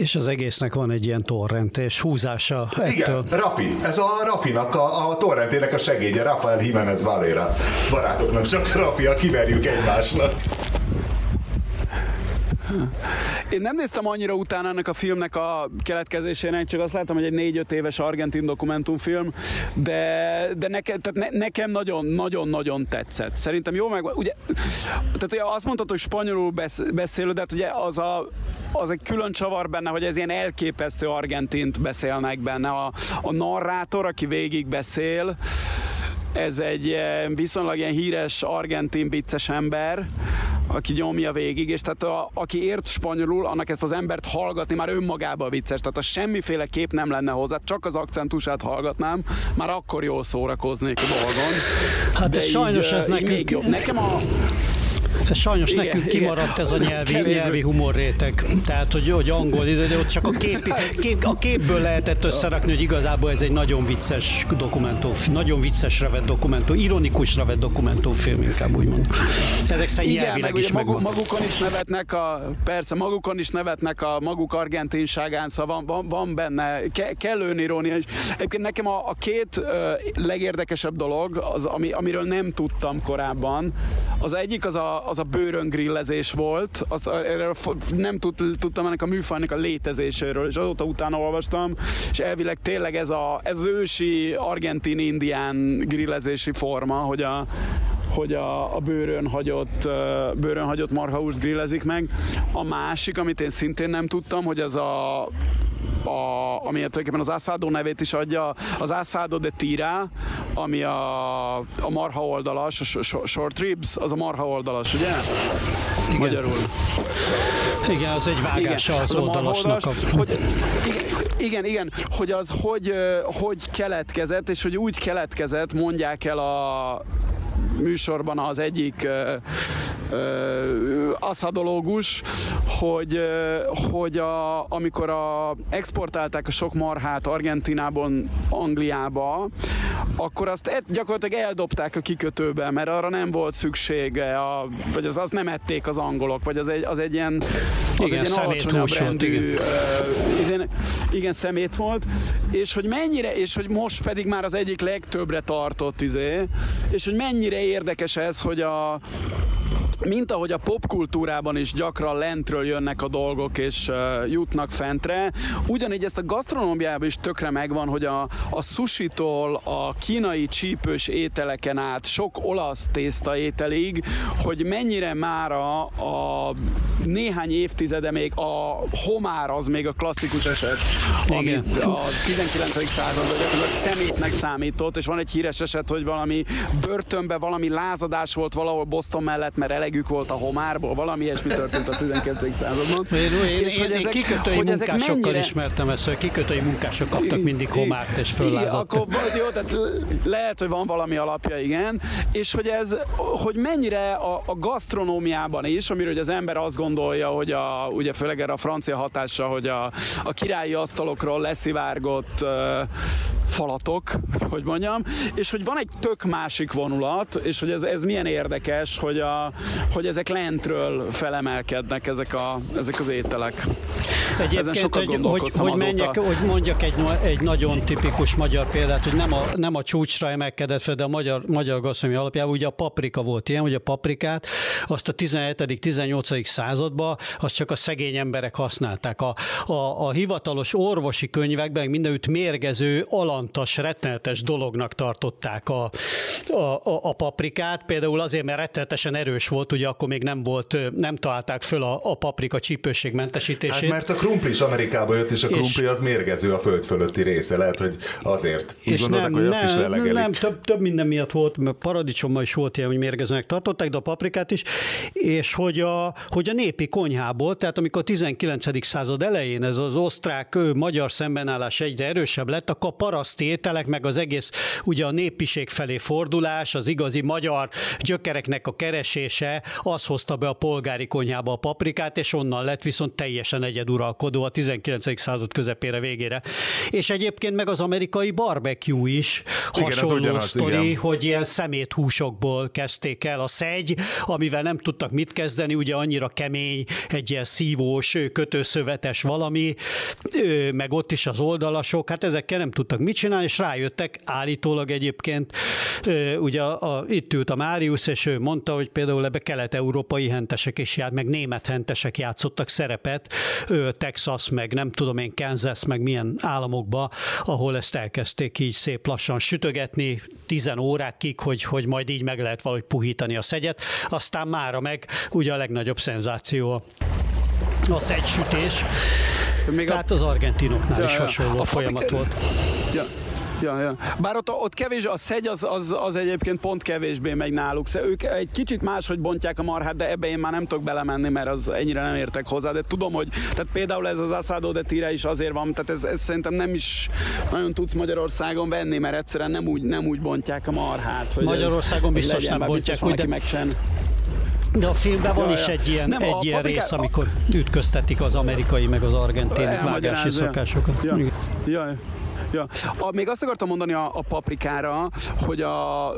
És az egésznek van egy ilyen torrentés húzása. Igen, ettől. Rafi. Ez a Rafinak, a, a torrentének a segédje, Rafael Jimenez Valera. Barátoknak csak Rafi, a kiverjük egymásnak. Én nem néztem annyira utána ennek a filmnek a keletkezésének, csak azt láttam, hogy egy négy-öt éves argentin dokumentumfilm, de, de neke, tehát ne, nekem nagyon-nagyon-nagyon tetszett. Szerintem jó meg, ugye, tehát azt mondtad, hogy spanyolul besz, beszélő, de hát ugye az a, az egy külön csavar benne, hogy ez ilyen elképesztő argentint beszélnek benne. A, a narrátor, aki végig beszél, ez egy viszonylag ilyen híres argentin vicces ember, aki nyomja végig, és tehát a, aki ért spanyolul, annak ezt az embert hallgatni már önmagában vicces, tehát a semmiféle kép nem lenne hozzá, csak az akcentusát hallgatnám, már akkor jól szórakoznék a dolgon. Hát De sajnos így, ez nekünk... Még jobb. Nekem a sajnos igen, nekünk igen. kimaradt ez a nyelvi, nyelvi humorréteg. Tehát, hogy, hogy angol, de ott csak a, kép, kép, a képből lehetett összerakni, hogy igazából ez egy nagyon vicces dokumentum, nagyon viccesre vett dokumentum, ironikusra vett dokumentumfilm, inkább úgymond. Ezek szerint igen, nyelvileg meg is maguk, magukon is nevetnek a, persze, magukon is nevetnek a maguk argentinságán, szóval van, van, van benne ke, kellő irónia is. Egyébként nekem a, a két ö, legérdekesebb dolog, az, ami, amiről nem tudtam korábban, az egyik az a, az a bőrön grillezés volt, azt erről nem tud, tudtam ennek a műfajnak a létezéséről, és azóta utána olvastam, és elvileg tényleg ez, a, ez az ősi argentin-indián grillezési forma, hogy a, hogy a, a bőrön hagyott, bőrön hagyott marhahúst grillezik meg. A másik, amit én szintén nem tudtam, hogy az a a, ami tulajdonképpen az asado nevét is adja, az asado de tira, ami a, a marha oldalas, a short ribs, az a marha oldalas, ugye? Igen. Magyarul. Igen, az egy vágása igen, az, az oldalasnak. A... Hogy, igen, igen, hogy az hogy, hogy keletkezett, és hogy úgy keletkezett, mondják el a műsorban az egyik aszadológus, hogy, hogy a, amikor a, exportálták a sok marhát Argentinából Angliába, akkor azt e, gyakorlatilag eldobták a kikötőbe, mert arra nem volt szüksége, a, vagy az, azt nem ették az angolok, vagy az egy, az egy ilyen, az igen, egy ilyen alacsonyabb rendű, igen. Uh, igen, szemét volt, és hogy mennyire, és hogy most pedig már az egyik legtöbbre tartott, izé, és hogy mennyire érdekes ez, hogy a mint ahogy a popkultúrában is gyakran lentről jönnek a dolgok és uh, jutnak fentre, ugyanígy ezt a gasztronómiában is tökre megvan, hogy a, a sushitól a kínai csípős ételeken át sok olasz tészta ételig, hogy mennyire már a, a néhány évtizede még a homár az még a klasszikus eset, ami a 19. században gyakorlatilag szemétnek számított, és van egy híres eset, hogy valami börtönbe valami lázadás volt valahol Boston mellett, mert elegük volt a homárból, valami ilyesmi történt a 19. században. Én, én, és én, hogy ezek, kikötői hogy munkásokkal mennyire... ismertem ezt, hogy kikötői munkások kaptak mindig homárt és föllázadtak. Akkor, jó, tehát lehet, hogy van valami alapja, igen, és hogy ez, hogy mennyire a, a gasztronómiában is, amiről az ember azt gondolja, hogy a, ugye főleg erre a francia hatásra, hogy a, a királyi asztalokról leszivárgott uh, falatok, hogy mondjam, és hogy van egy tök másik vonulat, és hogy ez, ez milyen érdekes, hogy, a, hogy ezek lentről felemelkednek ezek, a, ezek az ételek. Egyébként, hogy, hogy, hogy, menjek, hogy mondjak egy, egy nagyon tipikus magyar példát, hogy nem a, nem a csúcsra emelkedett fel, de a magyar, magyar gasztronomi alapjában ugye a paprika volt ilyen, hogy a paprikát azt a 17.-18. században azt csak a szegény emberek használták. A, a, a hivatalos orvosi könyvekben mindenütt mérgező, alantas, rettenetes dolognak tartották a, a, a, a paprikát, például azért, mert rettenetesen erős volt, ugye akkor még nem volt, nem találták föl a, a paprika csípőségmentesítését. Hát mert a krumpli is Amerikába jött, és a krumpli és, az mérgező a föld fölötti része, lehet, hogy azért. Úgy és gondolták, nem, hogy azt nem, is lelegelik. Nem, több, több minden miatt volt, mert paradicsommal is volt ilyen, hogy mérgezőnek tartották, de a paprikát is, és hogy a, hogy a népi konyhából, tehát amikor a 19. század elején ez az osztrák-magyar szembenállás egyre erősebb lett, akkor a paraszti ételek, meg az egész ugye a népiség felé fordulás, az igazi magyar gyökereknek a keresése, az hozta be a polgári konyhába a paprikát, és onnan lett viszont teljesen egyeduralkodó a 19. század közepére végére. És egyébként meg az amerikai barbecue is igen, hasonló ugyanaz, sztori, igen. hogy ilyen szeméthúsokból kezdték el a szegy, amivel nem tudtak mit kezdeni, ugye annyira kemény, egy ilyen szívós, kötőszövetes valami, meg ott is az oldalasok, hát ezekkel nem tudtak mit csinálni, és rájöttek állítólag egyébként, ugye a, a, itt ült a Máriusz, és ő mondta, hogy például ebbe kelet-európai hentesek is jár, meg német hentesek játszottak szerepet, Texas, meg nem tudom én, Kansas, meg milyen államokba, ahol ezt elkezdték így szép lassan sütögetni, tizen órákig, hogy, hogy majd így meg lehet valahogy puhítani a szegyet. Aztán mára meg ugye a legnagyobb szenzáció a, a szegysütés. Még Tehát a... az argentinoknál ja, is hasonló a folyamat volt. Ja. Ja, ja. Bár ott, ott kevés, a szegy az, az, az egyébként pont kevésbé megy náluk. Ők egy kicsit máshogy bontják a marhát, de ebbe én már nem tudok belemenni, mert az ennyire nem értek hozzá. De tudom, hogy tehát például ez az asado de tire is azért van, tehát ez, ez szerintem nem is nagyon tudsz Magyarországon venni, mert egyszerűen nem úgy, nem úgy bontják a marhát. Hogy Magyarországon ez, biztos legyen, nem bontják, hogy de... Megcsen. De a filmben van ja, is egy ilyen, nem, egy ilyen rész, amikor ütköztetik az amerikai meg az argentin vágási szokásokat. Ja. Ja. Ja. A, még azt akartam mondani a, a paprikára, hogy, a,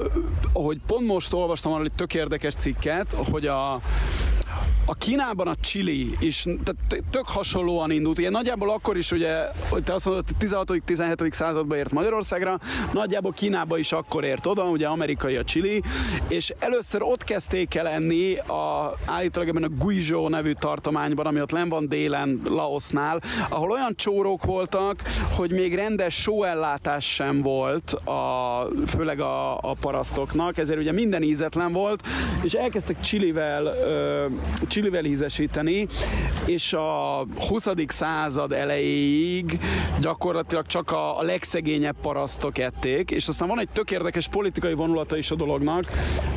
hogy pont most olvastam arról egy tök érdekes cikket, hogy a, a Kínában a chili is tök hasonlóan indult. Ilyen nagyjából akkor is ugye, hogy te azt mondod, 16.-17. században ért Magyarországra, nagyjából Kínába is akkor ért oda, ugye amerikai a chili, és először ott kezdték el enni a, állítólag ebben a Guizhou nevű tartományban, ami ott len van délen Laosnál, ahol olyan csórók voltak, hogy még rendes sóellátás sem volt, a, főleg a, a parasztoknak, ezért ugye minden ízetlen volt, és elkezdtek chilivel csilivel ízesíteni, és a 20. század elejéig gyakorlatilag csak a, legszegényebb parasztok ették, és aztán van egy tök érdekes politikai vonulata is a dolognak,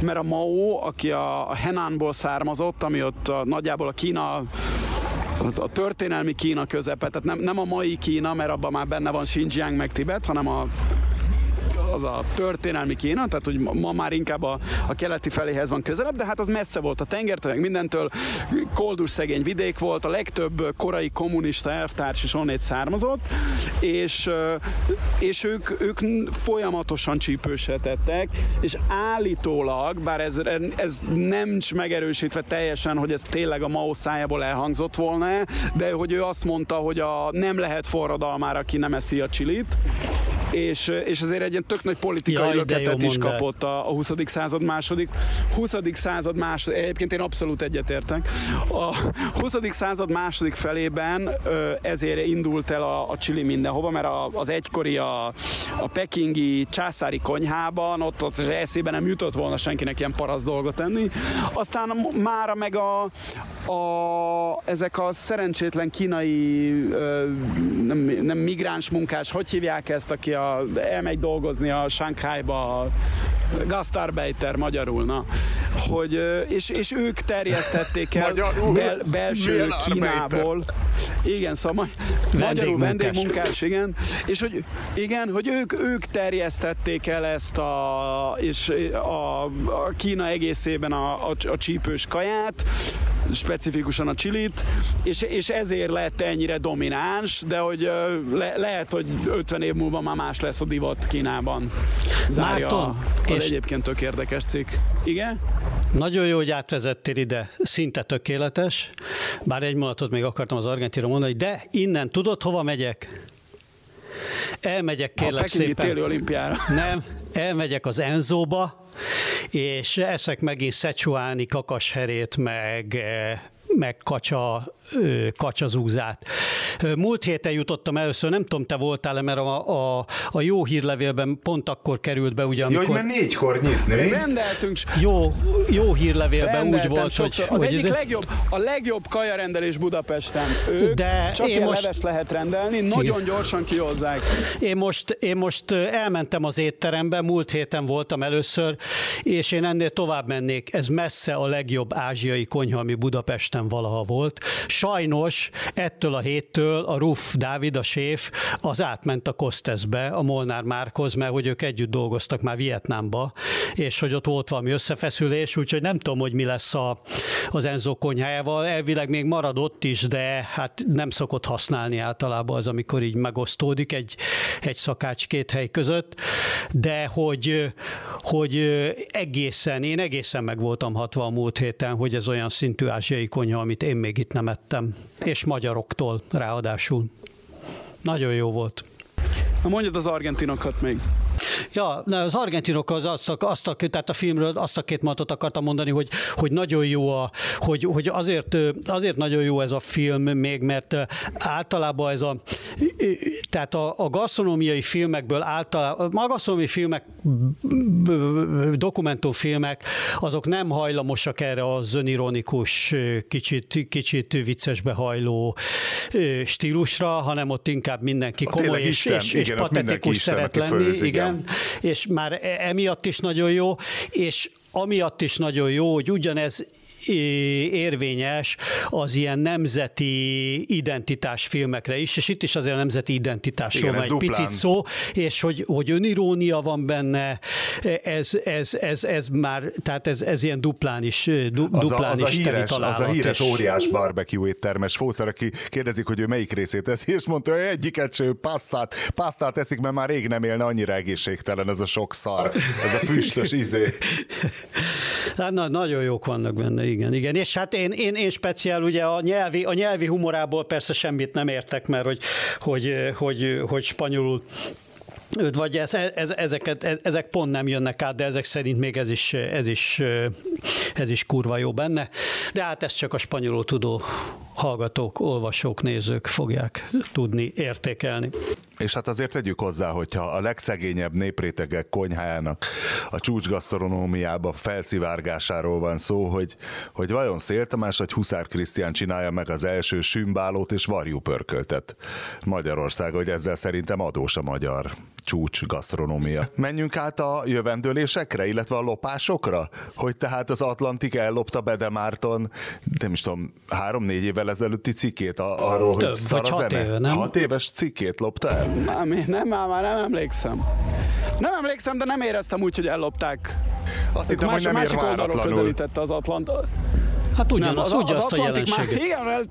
mert a Mao, aki a Henanból származott, ami ott nagyjából a Kína a történelmi Kína közepe, tehát nem, nem a mai Kína, mert abban már benne van Xinjiang meg Tibet, hanem a az a történelmi Kína, tehát hogy ma már inkább a, a keleti feléhez van közelebb, de hát az messze volt a tengertől, meg mindentől, koldus szegény vidék volt, a legtöbb korai kommunista elvtárs is onnét származott, és, és ők, ők folyamatosan csípősetettek, és állítólag, bár ez, ez nem megerősítve teljesen, hogy ez tényleg a Mao szájából elhangzott volna, de hogy ő azt mondta, hogy a, nem lehet forradalmára, aki nem eszi a csilit, és, és azért egy ilyen tök nagy politikai Jaj, löketet is kapott a, a 20. század második. 20. század második, egyébként én abszolút egyetértek. A 20. század második felében ezért indult el a, a Chili mindenhova, mert az egykori a, a pekingi császári konyhában ott, ott eszébe nem jutott volna senkinek ilyen parasz dolgot tenni. Aztán mára meg a, a, ezek a szerencsétlen kínai nem, nem migráns munkás, hogy hívják ezt, aki a elmegy dolgozni a Sánkhájba, a Gastarbeiter magyarul, na, hogy, és, és ők terjesztették el bel, belső Kínából. Igen, szóval magyarul vendégmunkás, igen. És hogy igen, hogy ők, ők terjesztették el ezt a, és a, a Kína egészében a, a, a csípős kaját, specifikusan a csilit, és, és ezért lett ennyire domináns, de hogy le, lehet, hogy 50 év múlva már más lesz a divat Kínában. Zárja Márton, az és egyébként tök érdekes cikk. Igen? Nagyon jó, hogy átvezettél ide, szinte tökéletes, bár egy mondatot még akartam az Argentinra mondani, de innen tudod, hova megyek? Elmegyek kérlek a szépen. téli olimpiára. Nem, elmegyek az Enzóba, és eszek megint Szecsuáni kakasherét, meg eh, meg kacsa, kacsazúzát. Múlt héten jutottam először, nem tudom, te voltál-e, mert a, a, a jó hírlevélben pont akkor került be, ugye, amikor... Jó, hogy már négykor nyitni. Rendeltünk. Jó, jó hírlevélben úgy volt, sokszor. hogy... Az egyik ez... legjobb, a legjobb kajarendelés Budapesten. Ők De csak én most... levest lehet rendelni, nagyon gyorsan kihozzák. Én most, én most elmentem az étterembe, múlt héten voltam először, és én ennél tovább mennék. Ez messze a legjobb ázsiai konyha, ami Budapesten Budapesten valaha volt. Sajnos ettől a héttől a Ruf Dávid, a séf, az átment a Kosteszbe, a Molnár Márkhoz, mert hogy ők együtt dolgoztak már Vietnámba, és hogy ott volt valami összefeszülés, úgyhogy nem tudom, hogy mi lesz a, az Enzo konyhájával. Elvileg még marad ott is, de hát nem szokott használni általában az, amikor így megosztódik egy, egy szakács két hely között, de hogy, hogy egészen, én egészen meg voltam hatva a múlt héten, hogy ez olyan szintű ázsiai konyha, konyha, amit én még itt nem ettem, és magyaroktól ráadásul. Nagyon jó volt. Na mondjad az argentinokat még. Ja, az argentinok az azt, a, azt a, tehát a filmről azt a két mondatot akartam mondani, hogy, hogy nagyon jó a, hogy, hogy azért, azért nagyon jó ez a film még, mert általában ez a, tehát a, a gasztronómiai filmekből általában, a gasztronómiai filmek, dokumentumfilmek, azok nem hajlamosak erre az önironikus, kicsit, kicsit viccesbe hajló stílusra, hanem ott inkább mindenki komoly és, Isten, és, és igen, patetikus szeret lenni. Igen. Igen, és már e- emiatt is nagyon jó, és amiatt is nagyon jó, hogy ugyanez érvényes az ilyen nemzeti identitás filmekre is, és itt is azért a nemzeti identitásról van egy duplán. picit szó, és hogy, hogy önirónia van benne, ez, ez, ez, ez már, tehát ez, ez ilyen duplán is, du, az duplán a, az is a híres, Az a híres és... óriás barbecue éttermes fószer, aki kérdezik, hogy ő melyik részét eszi, és mondta, hogy egyiket sem, pásztát, pásztát eszik, mert már rég nem élne annyira egészségtelen ez a sok szar, ez a füstös izé. Hát na, nagyon jók vannak benne, igen, igen. És hát én, én, én speciál ugye a nyelvi, a nyelvi humorából persze semmit nem értek, mert hogy, hogy, hogy, hogy spanyolul vagy ez, ez, ezeket, ezek pont nem jönnek át, de ezek szerint még ez is, ez is, ez is kurva jó benne. De hát ezt csak a spanyolul tudó hallgatók, olvasók, nézők fogják tudni értékelni. És hát azért tegyük hozzá, hogyha a legszegényebb néprétegek konyhájának a csúcsgasztronómiába felszivárgásáról van szó, hogy, hogy vajon Szél Tamás vagy Huszár Krisztián csinálja meg az első sümbálót és varjúpörköltet Magyarország, hogy ezzel szerintem adós a magyar csúcs gasztronómia. Menjünk át a jövendőlésekre, illetve a lopásokra, hogy tehát az Atlantik ellopta Bede Márton, nem is tudom, három-négy évvel ezelőtti cikkét a, arról, Több, hogy szar a hat zene. Éve, nem? Hat éves cikkét lopta el? Nem, nem, már, már nem emlékszem. Nem emlékszem, de nem éreztem úgy, hogy ellopták. Azt hittem, hogy nem ér másik oldalról közelítette az Atlant. Hát ugyanaz, nem, az, ugyanazt az a jelenséget. igen,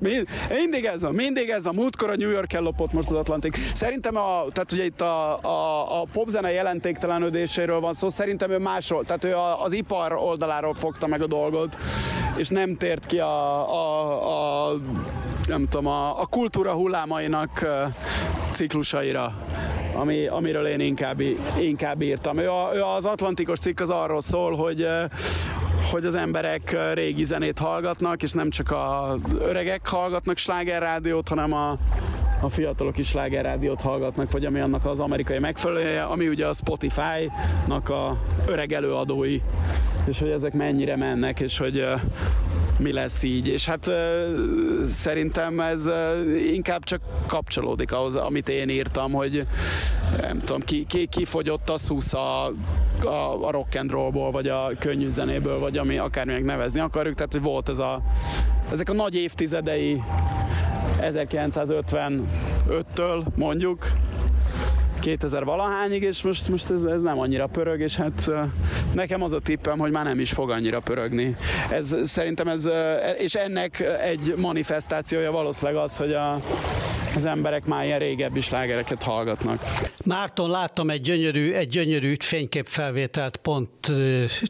mindig ez a, mindig ez a. Múltkor a New York ellopott most az Atlantik. Szerintem a, tehát ugye itt a, a, a popzene jelentéktelenődéséről van szó, szerintem ő másról, tehát ő az ipar oldaláról fogta meg a dolgot, és nem tért ki a, a, a nem tudom, a, a kultúra hullámainak ciklusaira, ami, amiről én inkább, inkább írtam. Ő, a, ő az Atlantikos cikk az arról szól, hogy hogy az emberek régi zenét hallgatnak, és nem csak a öregek hallgatnak slágerrádiót, hanem a, a fiatalok is slágerrádiót hallgatnak, vagy ami annak az amerikai megfelelője, ami ugye a Spotify-nak a öreg előadói, és hogy ezek mennyire mennek, és hogy mi lesz így. És hát szerintem ez inkább csak kapcsolódik ahhoz, amit én írtam, hogy nem tudom, ki, ki, ki fogyott a szusz a, a, a rock and rollból, vagy a könnyű zenéből, vagy ami akármilyen nevezni akarjuk, tehát hogy volt ez a, ezek a nagy évtizedei 1955-től mondjuk, 2000 valahányig, és most, most ez, ez nem annyira pörög, és hát nekem az a tippem, hogy már nem is fog annyira pörögni. Ez, szerintem ez, és ennek egy manifestációja valószínűleg az, hogy a, az emberek már ilyen régebbi slágereket hallgatnak. Márton, láttam egy gyönyörű, egy gyönyörű fényképfelvételt pont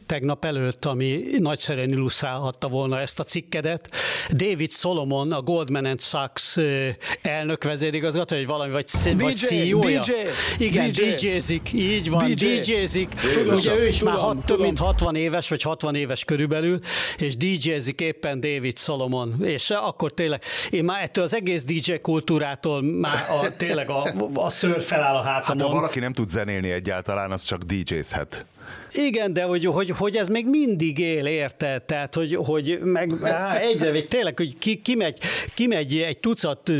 tegnap előtt, ami nagyszerűen illusztrálhatta volna ezt a cikkedet. David Solomon, a Goldman Sachs elnök vezérigazgató, vagy valami, vagy, vagy CEO-ja. DJ, igen, DJ. DJ-zik, így van, DJ. DJ-zik. Tudom, Ugye ő is tudom, már hat, több mint 60 éves, vagy 60 éves körülbelül, és DJ-zik éppen David Solomon. És akkor tényleg, én már ettől az egész DJ kultúrától már a, tényleg a, a szőr feláll a hátamon. Hát ha valaki nem tud zenélni egyáltalán, az csak DJ-zhet. Igen, de hogy, hogy, hogy ez még mindig él, érte? Tehát, hogy, hogy meg á, egyre, vagy tényleg, hogy ki, kimegy, kimegy egy tucat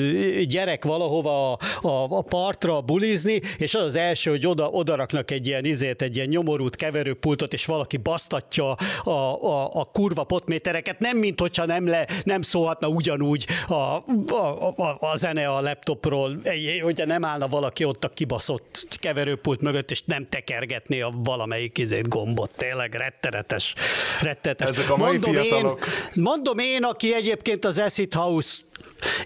gyerek valahova a, a, a partra bulizni, és az az első, hogy oda, odaraknak egy ilyen izét, egy ilyen nyomorút keverőpultot, és valaki basztatja a, a, a kurva potmétereket, nem mint hogyha nem, le, nem szólhatna ugyanúgy a, a, a, a zene a laptopról, hogyha nem állna valaki ott a kibaszott keverőpult mögött, és nem tekergetné a valamelyik izét gombot, tényleg rettenetes. rettenetes. Ezek a mai mondom fiatalok. Én, mondom én, aki egyébként az Acid House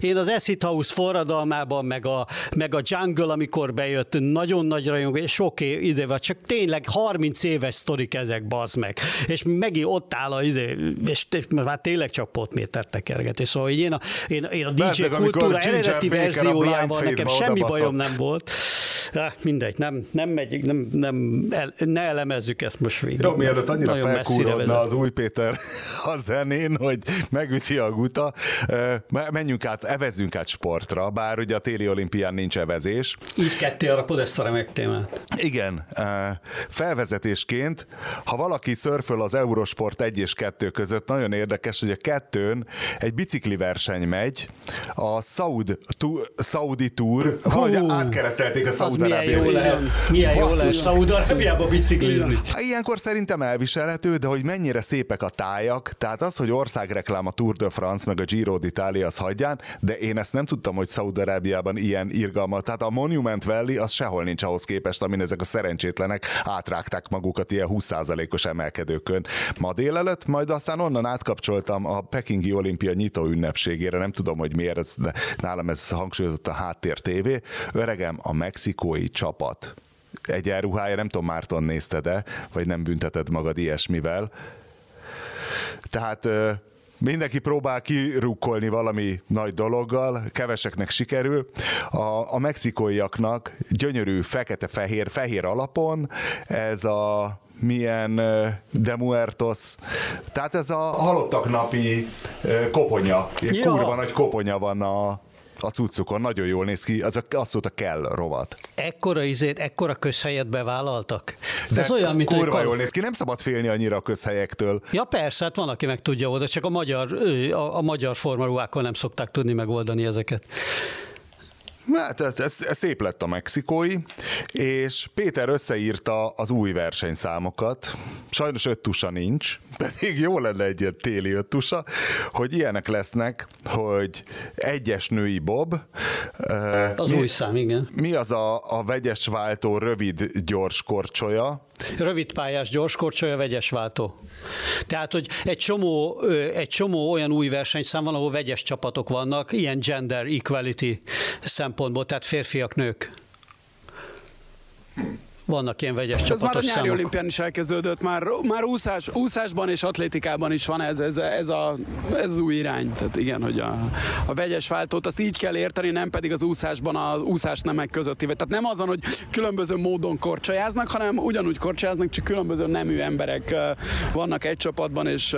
én az Acid House forradalmában, meg a, meg a Jungle, amikor bejött, nagyon nagy rajongó, és sok ide vagy, csak tényleg 30 éves sztorik ezek, bazd meg. És megint ott áll a, izé, és már tényleg csak potméter tekerget. És szóval én a, én, én a DJ Bezzeg, kultúra eredeti verziójával nekem semmi bajom nem volt. Ah, mindegy, nem, nem megyünk, nem, nem, el, ne elemezzük ezt most végig. Jó, mielőtt annyira felkúrodna az új Péter a zenén, hogy megüti a guta, menjünk át, evezzünk át sportra, bár ugye a téli olimpián nincs evezés. Így ketté arra ezt a remek témát. Igen, felvezetésként, ha valaki szörföl az Eurosport 1 és 2 között, nagyon érdekes, hogy a kettőn egy bicikli verseny megy, a Saud, tu, Saudi Tour, hogy átkeresztelték a Saudi milyen jó lehet, milyen jó lehet Szaúd-Arábiába biciklizni. Ilyenkor szerintem elviselhető, de hogy mennyire szépek a tájak, tehát az, hogy országreklám a Tour de France, meg a Giro d'Italia az hagyján, de én ezt nem tudtam, hogy Szaúd-Arábiában ilyen irgalmat, tehát a Monument Valley az sehol nincs ahhoz képest, amin ezek a szerencsétlenek átrágták magukat ilyen 20%-os emelkedőkön ma délelőtt, majd aztán onnan átkapcsoltam a Pekingi olimpia nyitó ünnepségére, nem tudom, hogy miért, de nálam ez hangsúlyozott a háttér TV. Öregem, a mexikói csapat egyenruhája, nem tudom, Márton nézte de, vagy nem bünteted magad ilyesmivel. Tehát mindenki próbál kirukkolni valami nagy dologgal, keveseknek sikerül. A, a mexikóiaknak gyönyörű fekete-fehér, fehér alapon ez a milyen de Muertos, tehát ez a halottak napi koponya, ja. kurva nagy koponya van a a cuccukon, nagyon jól néz ki, az a, azt mondta kell rovat. Ekkora izét, ekkora közhelyet bevállaltak? De Ez olyan, mint kurva hogy... jól néz ki, nem szabad félni annyira a közhelyektől. Ja persze, hát van, aki meg tudja oda, csak a magyar, a, a magyar formaruhákkal nem szokták tudni megoldani ezeket. Hát ez, ez, ez szép lett a mexikói, és Péter összeírta az új versenyszámokat. Sajnos öt tusa nincs, pedig jó lenne egy ilyen téli öt tusa, hogy ilyenek lesznek, hogy egyes női bob. Az mi, új szám, igen. Mi az a, a vegyes váltó rövid gyors korcsolya? Rövidpályás gyorskorcsolya, vegyes váltó. Tehát, hogy egy csomó, egy csomó olyan új versenyszám van, ahol vegyes csapatok vannak, ilyen gender equality szempontból, tehát férfiak, nők vannak ilyen vegyes csapatos Ez már a nyári számok. olimpián is elkezdődött, már, már úszás, úszásban és atlétikában is van ez, ez, ez, a, ez az új irány. Tehát igen, hogy a, a vegyes váltót azt így kell érteni, nem pedig az úszásban az úszás nemek közötti. Tehát nem azon, hogy különböző módon korcsajáznak, hanem ugyanúgy korcsajáznak, csak különböző nemű emberek vannak egy csapatban, és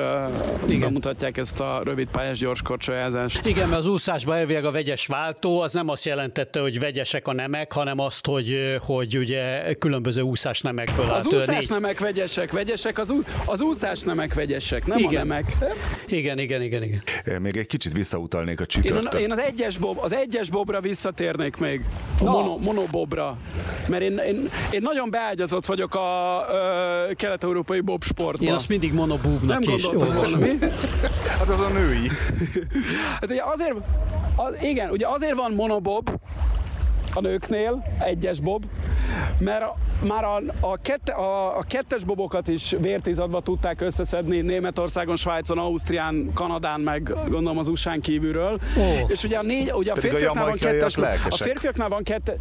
igen. bemutatják ezt a rövid pályás gyors korcsajázást. Igen, mert az úszásban elvileg a vegyes váltó az nem azt jelentette, hogy vegyesek a nemek, hanem azt, hogy, hogy ugye különböző különböző úszás nemekből Az úszás négy... nemek vegyesek, vegyesek, az, ú, az úszás nemek vegyesek, nem igen. a nemek. Igen, igen, igen, igen. Még egy kicsit visszautalnék a csütörtök. Én, én az egyes bob, az egyes bobra visszatérnék még. A no. mono, monobobra. Mert én, én, én nagyon beágyazott vagyok a ö, kelet-európai bobsportban. Én azt mindig monobúbnak is olvasom. mi? Hát az a női. hát ugye azért, az, igen, ugye azért van monobob, a nőknél, egyes bob, mert már a, a, kette, a, a kettes bobokat is vértizadba tudták összeszedni Németországon, Svájcon, Ausztrián, Kanadán, meg gondolom az USA-n kívülről. Oh. És ugye a, négy, ugye a férfiaknál van kettes, a férfiaknál van kettes,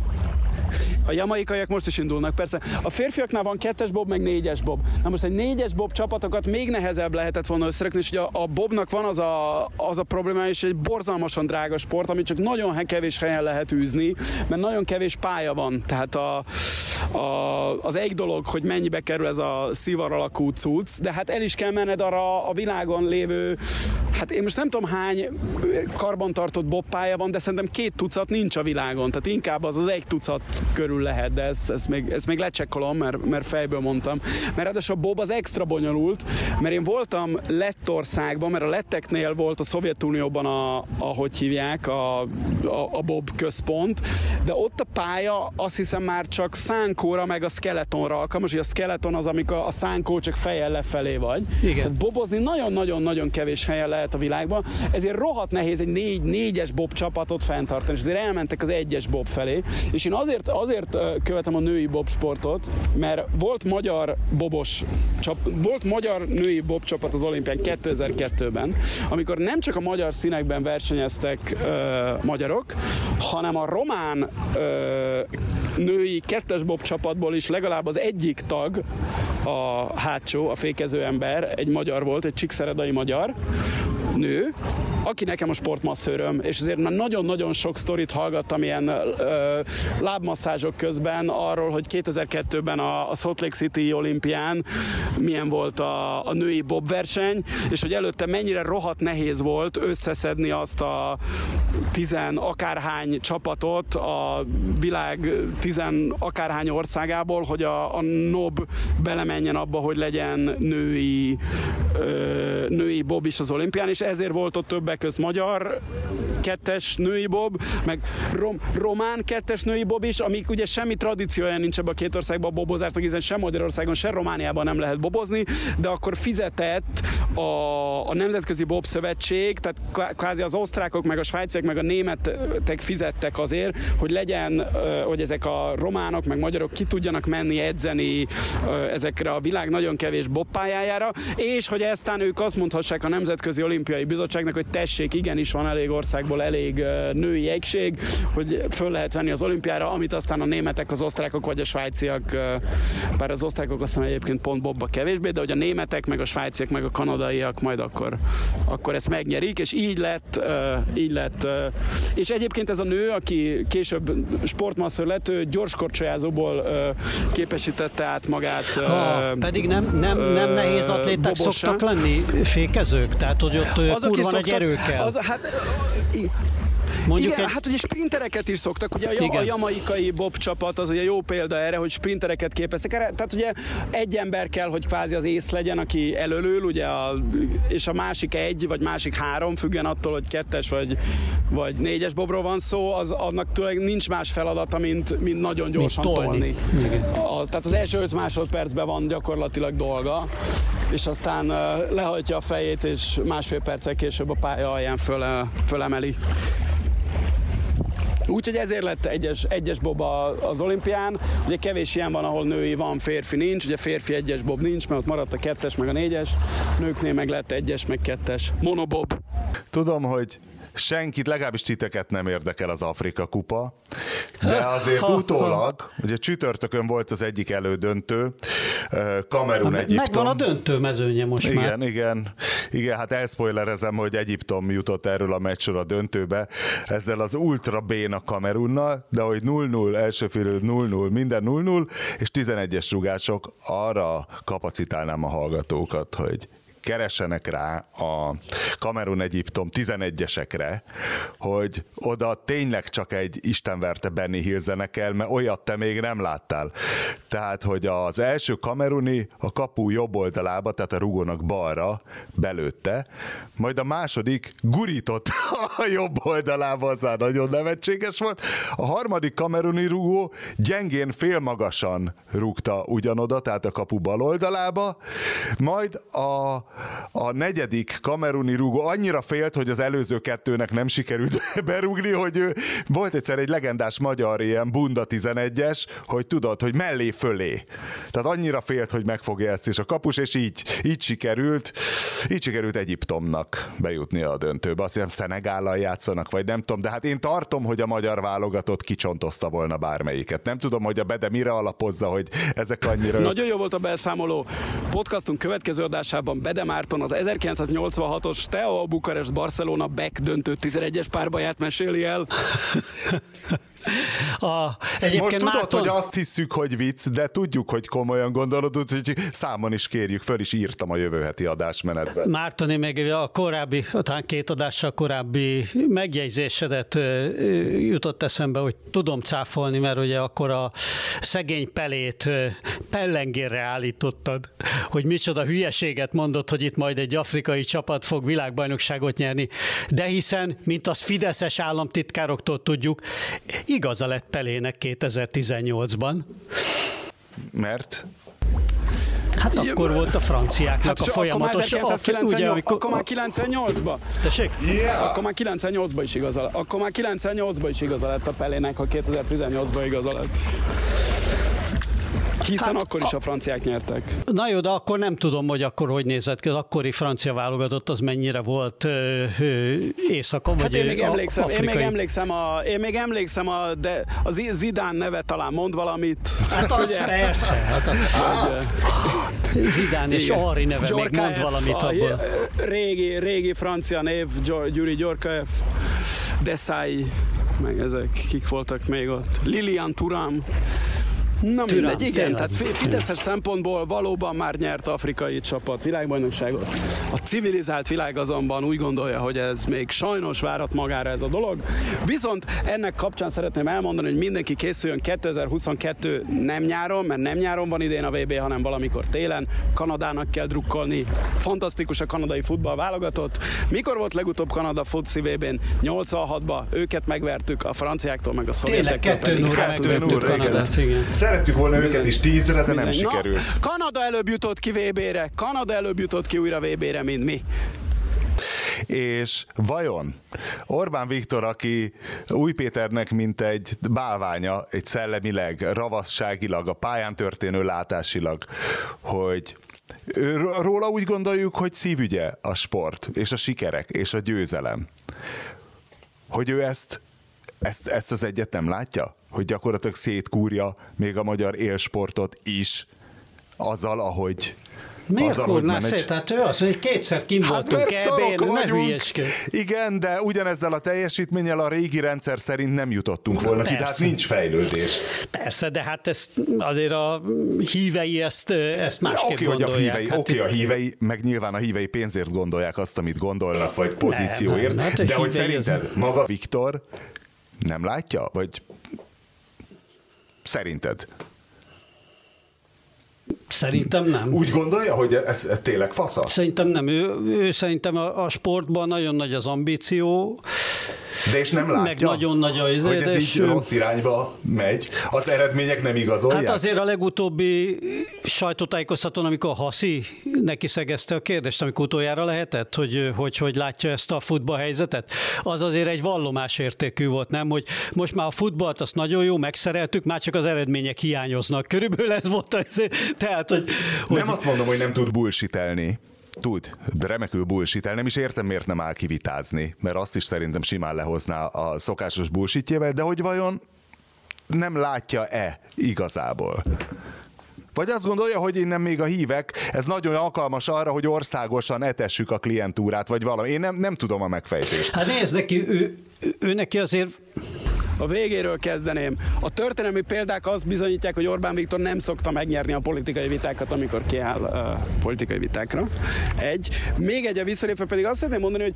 a jamaikaiak most is indulnak, persze. A férfiaknál van kettes bob, meg négyes bob. Na most egy négyes bob csapatokat még nehezebb lehetett volna összerakni, és ugye a, a bobnak van az a, az a probléma, és egy borzalmasan drága sport, amit csak nagyon kevés helyen lehet űzni, mert nagyon kevés pálya van. Tehát a, a, az egy dolog, hogy mennyibe kerül ez a szivar alakú cucc, de hát el is kell menned arra a világon lévő, hát én most nem tudom hány karbantartott bobpálya van, de szerintem két tucat nincs a világon, tehát inkább az az egy tucat körül lehet, de ezt, ezt, még, ezt még lecsekkolom, mert, mert fejből mondtam. Mert ráadásul a Bob az extra bonyolult, mert én voltam Lettországban, mert a letteknél volt a Szovjetunióban a, ahogy hívják, a, a, a Bob központ, de ott a pálya azt hiszem már csak szánkóra meg a skeletonra alkalmas, hogy a skeleton az, amikor a szánkó csak fejjel lefelé vagy. Igen. Tehát bobozni nagyon-nagyon-nagyon kevés helyen lehet a világban, ezért rohadt nehéz egy négy, négyes bob csapatot fenntartani, és azért elmentek az egyes bob felé, és én azért, azért követem a női bobsportot, mert volt magyar bobos csap, volt magyar női bob csapat az olimpián 2002-ben, amikor nem csak a magyar színekben versenyeztek ö, magyarok, hanem a román ö, női kettes bob csapatból is legalább az egyik tag, a hátsó, a fékező ember, egy magyar volt, egy csíkszeredai magyar nő, aki nekem a sportmasszőröm, és azért már nagyon-nagyon sok sztorit hallgattam ilyen ö, lábmasszázsok közben arról, hogy 2002-ben a, a Salt Lake City olimpián milyen volt a, a női bob verseny, és hogy előtte mennyire rohadt nehéz volt összeszedni azt a tizen akárhány csapatot a világ tizen akárhány országából, hogy a, a NOB belemenjen abba, hogy legyen női, ö, női bob is az olimpián, és ezért volt ott többek közt magyar kettes női bob, meg rom, román kettes női bob is, amik ugye semmi tradíciója nincs ebben a két országban a bobozásnak, hiszen sem Magyarországon, sem Romániában nem lehet bobozni, de akkor fizetett a, a Nemzetközi Bob Szövetség, tehát kvázi az osztrákok, meg a svájciak, meg a németek fizettek azért, hogy legyen, hogy ezek a románok, meg magyarok ki tudjanak menni edzeni ezekre a világ nagyon kevés bobpályájára, és hogy eztán ők azt mondhassák a Nemzetközi Olimpiai Bizottságnak, hogy tessék, igenis van elég országból elég női egység, hogy föl lehet venni az olimpiára, amit aztán a németek, az osztrákok vagy a svájciak, bár az osztrákok aztán egyébként pont bobba kevésbé, de hogy a németek, meg a svájciak, meg a kanadaiak majd akkor, akkor ezt megnyerik, és így lett, így lett. És egyébként ez a nő, aki később sportmasször lett, ő gyorskorcsolyázóból képesítette át magát. Ha, pedig nem, nem, nem nehéz atléták szoktak lenni, fékezők? Tehát, hogy ott az, kurva nagy erő kell. Az, hát see. Mondjuk Igen, egy... hát ugye sprintereket is szoktak, ugye a, Igen. a jamaikai bob csapat az ugye jó példa erre, hogy sprintereket képeztek. Tehát ugye egy ember kell, hogy kvázi az ész legyen, aki előlül, ugye, a, és a másik egy, vagy másik három, függen attól, hogy kettes vagy, vagy négyes bobról van szó, az annak tulajdonképpen nincs más feladata, mint, mint nagyon gyorsan mint tolni. tolni. A, tehát az első öt másodpercben van gyakorlatilag dolga, és aztán uh, lehajtja a fejét, és másfél perccel később a pálya alján föl, fölemeli. Úgyhogy ezért lett egyes, egyes bob az olimpián. Ugye kevés ilyen van, ahol női van, férfi nincs. Ugye férfi egyes bob nincs, mert ott maradt a kettes meg a négyes. Nőknél meg lett egyes meg kettes. Monobob. Tudom, hogy senkit, legalábbis titeket nem érdekel az Afrika kupa, de azért utólag, ugye csütörtökön volt az egyik elődöntő, Kamerun Egyiptom. Megvan a döntő mezőnye most igen, már. Igen, igen, igen, hát elszpoilerezem, hogy Egyiptom jutott erről a meccsről a döntőbe, ezzel az ultra béna Kamerunnal, de hogy 0-0, első fél 0-0, minden 0-0, és 11-es rugások, arra kapacitálnám a hallgatókat, hogy keresenek rá a Kamerun Egyiptom 11-esekre, hogy oda tényleg csak egy istenverte Benny Hill zenekel, mert olyat te még nem láttál. Tehát, hogy az első kameruni a kapu jobb oldalába, tehát a rugónak balra belőtte, majd a második gurított a jobb oldalába, az már nagyon nevetséges volt. A harmadik kameruni rugó gyengén félmagasan rúgta ugyanoda, tehát a kapu bal oldalába, majd a a negyedik kameruni rúgó annyira félt, hogy az előző kettőnek nem sikerült berúgni, hogy ő, volt egyszer egy legendás magyar ilyen bunda 11-es, hogy tudod, hogy mellé fölé. Tehát annyira félt, hogy megfogja ezt is a kapus, és így, így sikerült, így sikerült Egyiptomnak bejutni a döntőbe. Azt hiszem Szenegállal játszanak, vagy nem tudom, de hát én tartom, hogy a magyar válogatott kicsontozta volna bármelyiket. Nem tudom, hogy a Bede mire alapozza, hogy ezek annyira... Nagyon jó volt a beszámoló. Podcastunk következő adásában Bede Márton az 1986-os Teo Bukarest Barcelona Beck döntő 11-es párbaját meséli el. A, Most tudod, Márton... hogy azt hiszük, hogy vicc, de tudjuk, hogy komolyan gondolod, úgyhogy számon is kérjük, föl is írtam a jövő heti adásmenetben. Mártoni, még a korábbi, talán két adással korábbi megjegyzésedet jutott eszembe, hogy tudom cáfolni, mert ugye akkor a szegény pelét pellengérre állítottad, hogy micsoda hülyeséget mondott, hogy itt majd egy afrikai csapat fog világbajnokságot nyerni, de hiszen, mint azt fideszes államtitkároktól tudjuk, Igaza lett Pelének 2018-ban. Mert? Hát akkor volt a franciáknak hát a folyamatos... Akkor már, ugye, amikor... akkor már 98-ba. Tessék? Yeah. Akkor már 98-ba is igaza lett. Akkor már 98-ba is igaza lett a Pelének, ha 2018-ba igaza lett. Hiszen hát, akkor is a franciák nyertek. Na jó, de akkor nem tudom, hogy akkor hogy nézett ki. Az akkori francia válogatott az mennyire volt éjszakon, hát vagy én még emlékszem, afrikai. én még emlékszem, a, én még emlékszem a, de az Zidán neve talán mond valamit. Hát az ugye? persze. Hát a, Zidán és Ari neve Gyorkaev, még mond valamit abból. Régi, régi francia név, Gyuri Gyorkaev, Desai, meg ezek, kik voltak még ott. Lilian Turam. Na Türán, mindegy, igen, tényleg. tehát Fideszes szempontból valóban már nyert afrikai csapat világbajnokságot. A civilizált világ azonban úgy gondolja, hogy ez még sajnos várat magára ez a dolog. Viszont ennek kapcsán szeretném elmondani, hogy mindenki készüljön 2022 nem nyáron, mert nem nyáron van idén a VB, hanem valamikor télen. Kanadának kell drukkolni. Fantasztikus a kanadai futball válogatott. Mikor volt legutóbb Kanada foci VB-n? 86-ba. Őket megvertük a franciáktól, meg a szovjetektől. Tényleg, kettő núra Kanadát, igen. Szerettük volna Bizony. őket is tízre, de nem Bizony. sikerült. Na, Kanada előbb jutott ki VB-re, Kanada előbb jutott ki újra VB-re, mint mi. És vajon Orbán Viktor, aki Új Péternek mint egy bálványa, egy szellemileg, ravasságilag, a pályán történő látásilag, hogy róla úgy gondoljuk, hogy szívügye a sport, és a sikerek, és a győzelem. Hogy ő ezt, ezt, ezt az egyet nem látja? hogy gyakorlatilag szétkúrja még a magyar élsportot is azzal, ahogy Miért kurná szét? Tehát ő azt mondja, hogy kétszer kim Hát voltunk ebén, ne vagyunk. hülyeskedj. Igen, de ugyanezzel a teljesítménnyel a régi rendszer szerint nem jutottunk volna ki, Persze. tehát nincs fejlődés. Persze, de hát ezt azért a hívei ezt, ezt másképp Oké, hogy a gondolják. hívei, hát oké, a hívei, meg nyilván a hívei pénzért gondolják azt, amit gondolnak, vagy pozícióért, nem, hát a de hogy hívei az- szerinted maga Viktor nem látja? Vagy szerinted? Szerintem nem. Úgy gondolja, hogy ez, ez tényleg fasza? Szerintem nem. Ő, ő szerintem a, a sportban nagyon nagy az ambíció, De és nem látja, meg nagyon nagy a izé, hogy ez és így ő- rossz irányba megy. Az eredmények nem igazolják? Hát azért a legutóbbi sajtótájékoztatón, amikor Haszi neki szegezte a kérdést, amikor utoljára lehetett, hogy, hogy hogy látja ezt a futballhelyzetet, az azért egy vallomásértékű volt, nem? Hogy most már a futballt azt nagyon jó, megszereltük, már csak az eredmények hiányoznak. Körülbelül ez volt az, tehát, hogy, hogy Nem azt mondom, hogy nem tud bullshitelni. Tud, de remekül bullshit Nem is értem, miért nem áll kivitázni, mert azt is szerintem simán lehozná a szokásos bullshitjével, de hogy vajon nem látja-e igazából? Vagy azt gondolja, hogy innen még a hívek, ez nagyon alkalmas arra, hogy országosan etessük a klientúrát, vagy valami. Én nem, nem tudom a megfejtést. Hát nézd, neki, ő, ő, ő neki azért A végéről kezdeném. A történelmi példák azt bizonyítják, hogy Orbán Viktor nem szokta megnyerni a politikai vitákat, amikor kiáll uh, politikai vitákra. Egy. Még egy a visszalépve pedig azt szeretném mondani, hogy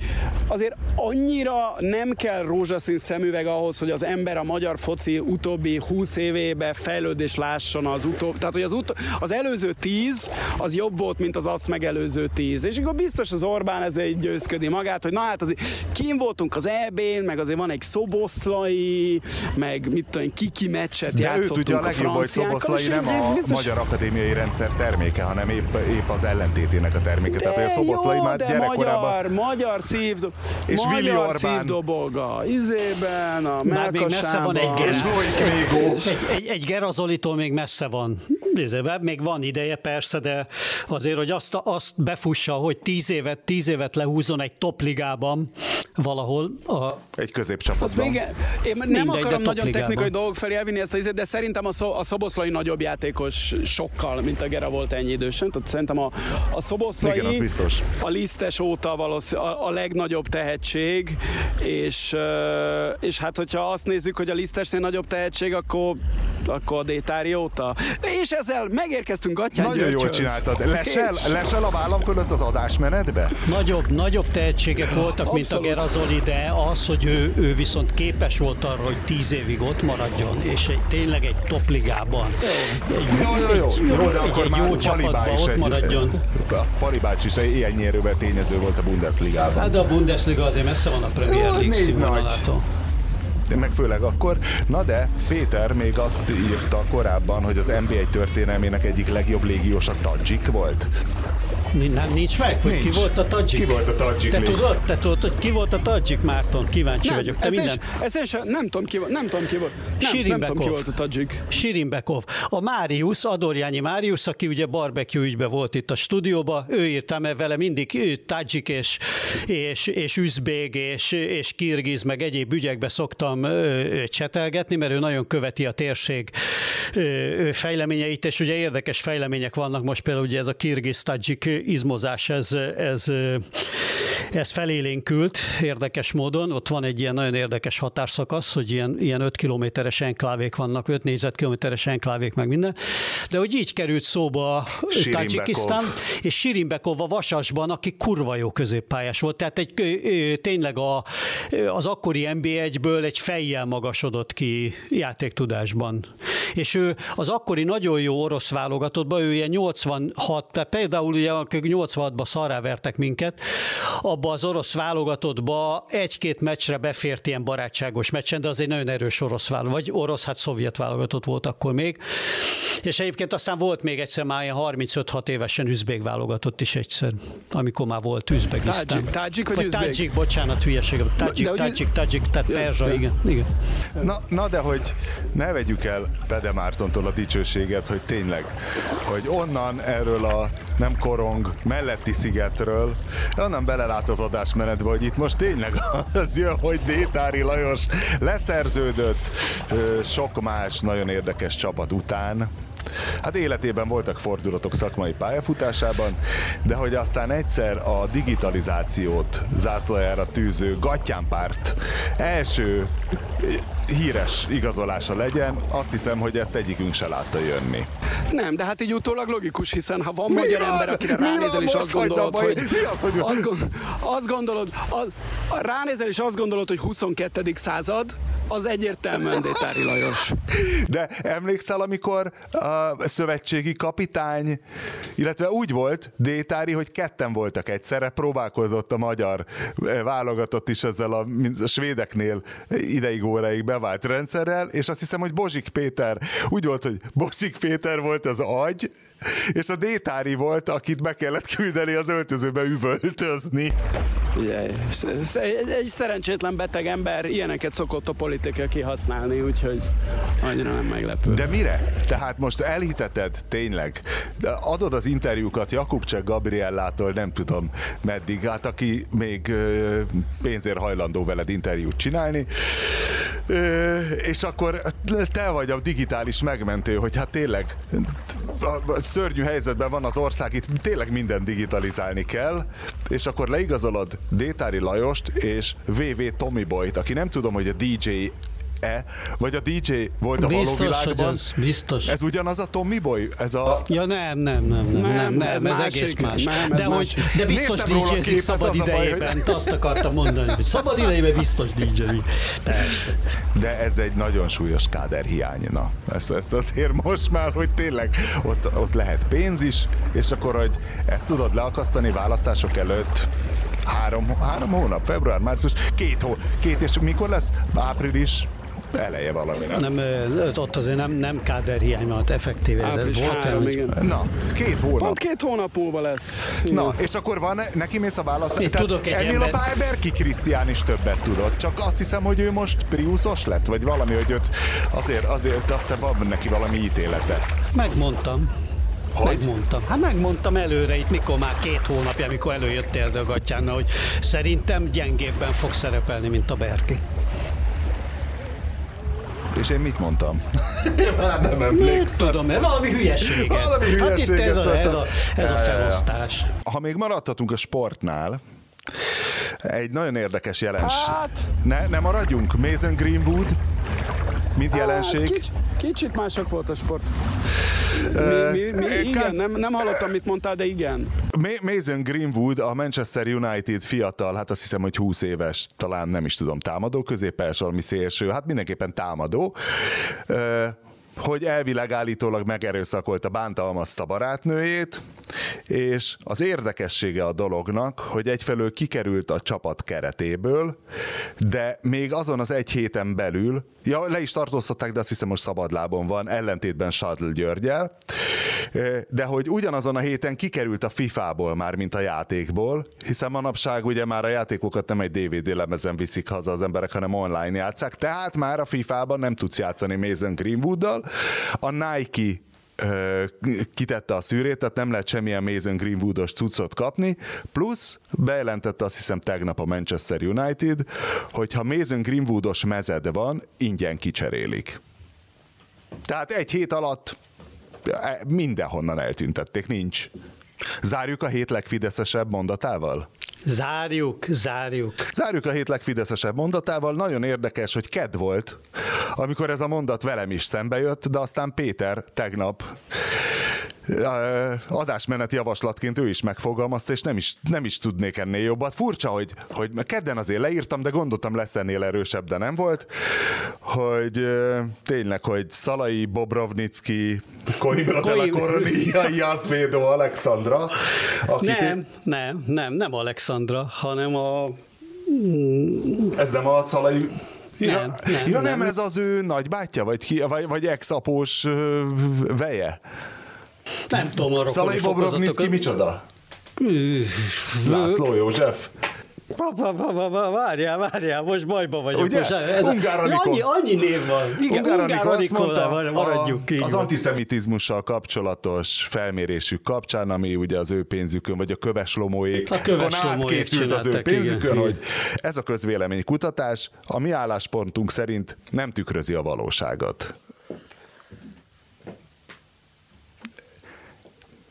azért annyira nem kell rózsaszín szemüveg ahhoz, hogy az ember a magyar foci utóbbi 20 évébe fejlődés lásson az utóbbi. Tehát, hogy az, utó, az előző 10 az jobb volt, mint az azt megelőző 10. És akkor biztos az Orbán ezért győzködi magát, hogy na hát azért kim voltunk az EB-n, meg azért van egy szoboszlai, meg mit tudom, kiki meccset De ő játszottunk tudja a legjobb, hogy Szoboszlai nem a biztos- magyar akadémiai rendszer terméke, hanem épp, épp az ellentétének a terméke. Tehát, hogy a Szoboszlai jó, már de gyerekkorában... magyar, magyar szívdo... És magyar Willy Orbán. szívdoboga, izében, a Már még messze van egy. És Mégó. Egy, egy, egy Gerazolitól még messze van. De még van ideje persze, de azért, hogy azt, azt befussa, hogy tíz évet, tíz évet lehúzzon egy topligában valahol, a, Egy középcsapatban. még, én nem Mindegy, de akarom nagyon topligában. technikai dolgok felé elvinni ezt a izét, de szerintem a, szo, a Szoboszlai nagyobb játékos sokkal, mint a Gera volt ennyi idősen. Tehát szerintem a, a Szoboszlai Igen, az biztos. a lisztes óta valószínű a, a legnagyobb tehetség, és, és hát hogyha azt nézzük, hogy a lisztesnél nagyobb tehetség, akkor, akkor a Détári óta. És ezzel megérkeztünk Gatyán Nagyon jól Györgyhöz. csináltad. Lesel, lesel a vállam fölött az adásmenetbe? nagyobb, nagyobb tehetségek voltak, mint a Abszolút. Gerazoli, de az, hogy ő, ő viszont képes volt arra, hogy tíz évig ott maradjon, és egy, tényleg egy topligában. Egy, Jó, jó, jó. Jó, de egy, akkor egy jó csapatban is ott egy, maradjon. bácsi is egy ilyen nyerővel tényező volt a Bundesligában. Hát de a Bundesliga azért messze van a Premier Jó, League színvonalától. meg főleg akkor. Na de Péter még azt írta korábban, hogy az NBA történelmének egyik legjobb légiós a Tadzsik volt. Nem, nincs meg, hogy Nincs. ki volt a Tadzsik? Ki volt a Tadzsik Te még? tudod, te tudod, hogy ki volt a Tadzsik, Márton? Kíváncsi Nem, vagyok. Te ezt minden. sem- ezt én sem, nem tudom ki volt, nem tudom ki volt. Nem, nem tudom ki volt a Tadzsik. Sirimbekov. A Máriusz, Adorjányi Máriusz, aki ugye barbecue ügybe volt itt a stúdióba, ő írta, mert vele mindig ő, Tadzsik és, és, és üzbég és, és kirgiz, meg egyéb ügyekbe szoktam ö, csetelgetni, mert ő nagyon követi a térség ö, fejleményeit, és ugye érdekes fejlemények vannak most például ugye ez a kirgiz-tadzsik izmozás, ez, ez, ez felélénkült érdekes módon. Ott van egy ilyen nagyon érdekes határszakasz, hogy ilyen, ilyen 5 kilométeres enklávék vannak, 5 négyzetkilométeres enklávék, meg minden. De hogy így került szóba. Tajikisztán, és Sirimbekov a Vasasban, aki kurva jó középpályás volt. Tehát egy, tényleg a, az akkori NB1-ből egy fejjel magasodott ki játéktudásban. És ő az akkori nagyon jó orosz válogatottban, ő ilyen 86, tehát például ugye akik 86-ban szarrá vertek minket, abba az orosz válogatottba egy-két meccsre befért ilyen barátságos meccsen, de az egy nagyon erős orosz válogatott, vagy orosz, hát szovjet válogatott volt akkor még. És egyébként aztán volt még egyszer már ilyen 35-6 évesen üzbég válogatott is egyszer, amikor már volt Üzbegisztán. Tadzsik- tadzsik vagy vagy tadzsik, bocsánat, hülyeség. Tadzsik, De hogy- tadzsik, tadzsik, tehát perzsa, igen. igen. Na, na de hogy ne vegyük el Pede Mártontól a dicsőséget, hogy tényleg, hogy onnan erről a nem korong melletti szigetről, onnan belelát az adásmenetbe, hogy itt most tényleg az jön, hogy Détári Lajos leszerződött sok más nagyon érdekes csapat után, hát életében voltak fordulatok szakmai pályafutásában, de hogy aztán egyszer a digitalizációt zászlajára tűző Gatyánpárt első híres igazolása legyen, azt hiszem, hogy ezt egyikünk se látta jönni. Nem, de hát így utólag logikus, hiszen ha van mi magyar van? ember, akire ránézel és azt gondolod, hogy... Mi az, hogy... Azt, gond, azt gondolod, az, ránézel és azt gondolod, hogy 22. század, az egyértelműen Détári Lajos. De emlékszel, amikor a szövetségi kapitány, illetve úgy volt Détári, hogy ketten voltak egyszerre, próbálkozott a magyar eh, válogatott is ezzel a, a svédeknél ideig óráig bevált rendszerrel, és azt hiszem, hogy Bozsik Péter úgy volt, hogy Bozsik Péter volt az agy, és a Détári volt, akit be kellett küldeni az öltözőbe üvöltözni. Figyelj, egy, egy szerencsétlen beteg ember ilyeneket szokott a politika kihasználni, úgyhogy annyira nem meglepő. De mire? Tehát most elhiteted tényleg, de adod az interjúkat Jakubcsek Gabriellától, nem tudom meddig, hát aki még pénzért hajlandó veled interjút csinálni, és akkor te vagy a digitális megmentő, hogy hát tényleg szörnyű helyzetben van az ország, itt tényleg minden digitalizálni kell, és akkor leigazolod Détári Lajost és VV Tommy Boyt, aki nem tudom, hogy a DJ e vagy a DJ volt a biztos, való világban. Az, biztos. Ez ugyanaz a Tommy Boy? Ez a... Ja nem, nem, nem, nem, nem, nem ez, ez egész más. Nem, ez de, más. Hogy, de biztos dj szabad idejében, hogy... azt akartam mondani, hogy szabad idejében biztos dj Persze. De ez egy nagyon súlyos káderhiány. Na, ez, ez azért most már, hogy tényleg ott, ott lehet pénz is, és akkor, hogy ezt tudod leakasztani választások előtt, három, három hónap, február, március, két hó, két és mikor lesz? Április, eleje valami. Nem, ott azért nem, nem hiány van, effektíve. Április volt három, igen. Na, két hónap. Pont két hónap múlva lesz. Igen. Na, és akkor van, neki mész a választ. Én tudok egy Ennél ember... a Berki Krisztián is többet tudott, csak azt hiszem, hogy ő most Priusos lett, vagy valami, hogy őt azért, azért azt hiszem van neki valami ítélete. Megmondtam. Hogy? Megmondtam. Hát megmondtam előre itt, mikor már két hónapja, amikor előjöttél a gatyánnal, hogy szerintem gyengébben fog szerepelni, mint a Berki. És én mit mondtam? Már nem emlékszem. tudom, mert valami hülyeséget. Valami hülyeséget. Hát itt ez a, ez a, ez a felosztás. Ha még maradhatunk a sportnál, egy nagyon érdekes jelenség. Hát... Ne, ne maradjunk. Mason Greenwood, mint hát, jelenség. Kicsit, kicsit mások volt a sport. Mi, mi, mi, igen, nem, nem hallottam, mit mondtál, de igen. Mason Greenwood, a Manchester United fiatal, hát azt hiszem, hogy 20 éves, talán nem is tudom, támadó, középes, valami szélső, hát mindenképpen támadó hogy elvileg állítólag megerőszakolta, bántalmazta barátnőjét, és az érdekessége a dolognak, hogy egyfelől kikerült a csapat keretéből, de még azon az egy héten belül, ja, le is tartóztatták, de azt hiszem most szabadlábon van, ellentétben Sadl Györgyel, de hogy ugyanazon a héten kikerült a FIFA-ból már, mint a játékból, hiszen manapság ugye már a játékokat nem egy DVD lemezen viszik haza az emberek, hanem online játszák, tehát már a FIFA-ban nem tudsz játszani Mason Greenwooddal. A Nike kitette a szűrét, tehát nem lehet semmilyen Mason Greenwoodos cuccot kapni, plusz bejelentette azt hiszem tegnap a Manchester United, hogy ha Mason Greenwoodos mezed van, ingyen kicserélik. Tehát egy hét alatt e, mindenhonnan eltüntették, nincs. Zárjuk a hét legfideszesebb mondatával? Zárjuk, zárjuk. Zárjuk a hét legfideszesebb mondatával. Nagyon érdekes, hogy ked volt, amikor ez a mondat velem is szembe jött, de aztán Péter tegnap adásmenet javaslatként ő is megfogalmazta, és nem is, nem is tudnék ennél jobbat. Furcsa, hogy, hogy kedden azért leírtam, de gondoltam lesz ennél erősebb, de nem volt, hogy tényleg, hogy Szalai, Bobrovnicki, Koibra de la Coronia, Jászvédó, Alexandra. Nem, én... nem, nem, nem Alexandra, hanem a... Ez nem a Szalai nem, ja, nem, ja, nem, nem ez az ő nagybátyja, vagy, vagy, vagy ex-após veje? Nem tudom arra Szalai Bobrovnicki micsoda? László József? Várjál, várjál, most bajban vagyok. Ugye? Most ez Ungár a, annyi, annyi név van. Igen, Ungár Anikó azt mondta, maradjuk a, az antiszemitizmussal kapcsolatos felmérésük kapcsán, ami ugye az ő pénzükön, vagy a köveslomóék, a köveslomóék készült az ő pénzükön, igen, hogy ez a közvéleménykutatás a mi álláspontunk szerint nem tükrözi a valóságot.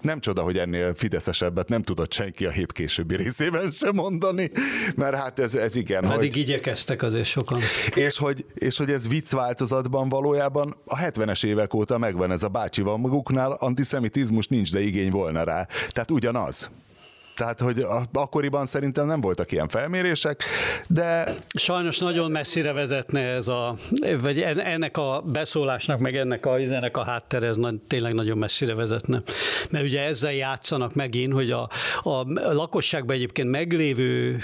Nem csoda, hogy ennél fideszesebbet nem tudott senki a hét későbbi részében sem mondani, mert hát ez, ez igen. Pedig hogy... igyekeztek azért sokan. És hogy, és hogy ez vicc változatban valójában a 70-es évek óta megvan ez a bácsi van maguknál, antiszemitizmus nincs, de igény volna rá. Tehát ugyanaz. Tehát, hogy akkoriban szerintem nem voltak ilyen felmérések, de... Sajnos nagyon messzire vezetne ez a, vagy ennek a beszólásnak, meg ennek a, ennek a háttere, ez tényleg nagyon messzire vezetne. Mert ugye ezzel játszanak megint, hogy a, a lakosságban egyébként meglévő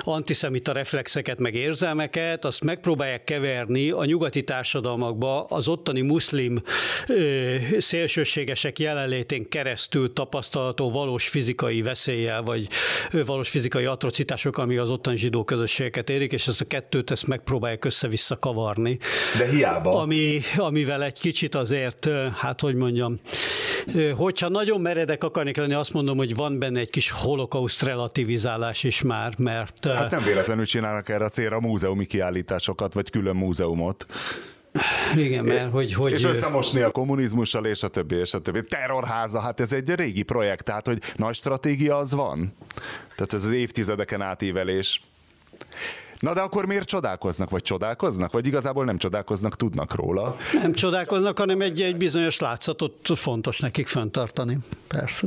antiszemita reflexeket, meg érzelmeket, azt megpróbálják keverni a nyugati társadalmakba az ottani muszlim ö, szélsőségesek jelenlétén keresztül tapasztalható valós fizikai veszéllyel, vagy valós fizikai atrocitások, ami az ottani zsidó közösségeket érik, és ezt a kettőt ezt megpróbálják össze-vissza kavarni. De hiába. Ami, amivel egy kicsit azért, hát hogy mondjam, hogyha nagyon meredek akarnék lenni, azt mondom, hogy van benne egy kis holokauszt relativizálás is már, mert... Hát nem véletlenül csinálnak erre a célra múzeumi kiállításokat, vagy külön múzeumot. Igen, mert hogy... hogy és összemosni a kommunizmussal, és a többi, és a többi. Terrorháza, hát ez egy régi projekt, tehát hogy nagy stratégia az van. Tehát ez az évtizedeken átívelés. Na de akkor miért csodálkoznak, vagy csodálkoznak, vagy igazából nem csodálkoznak, tudnak róla? Nem csodálkoznak, hanem egy, egy bizonyos látszatot fontos nekik fenntartani. Persze.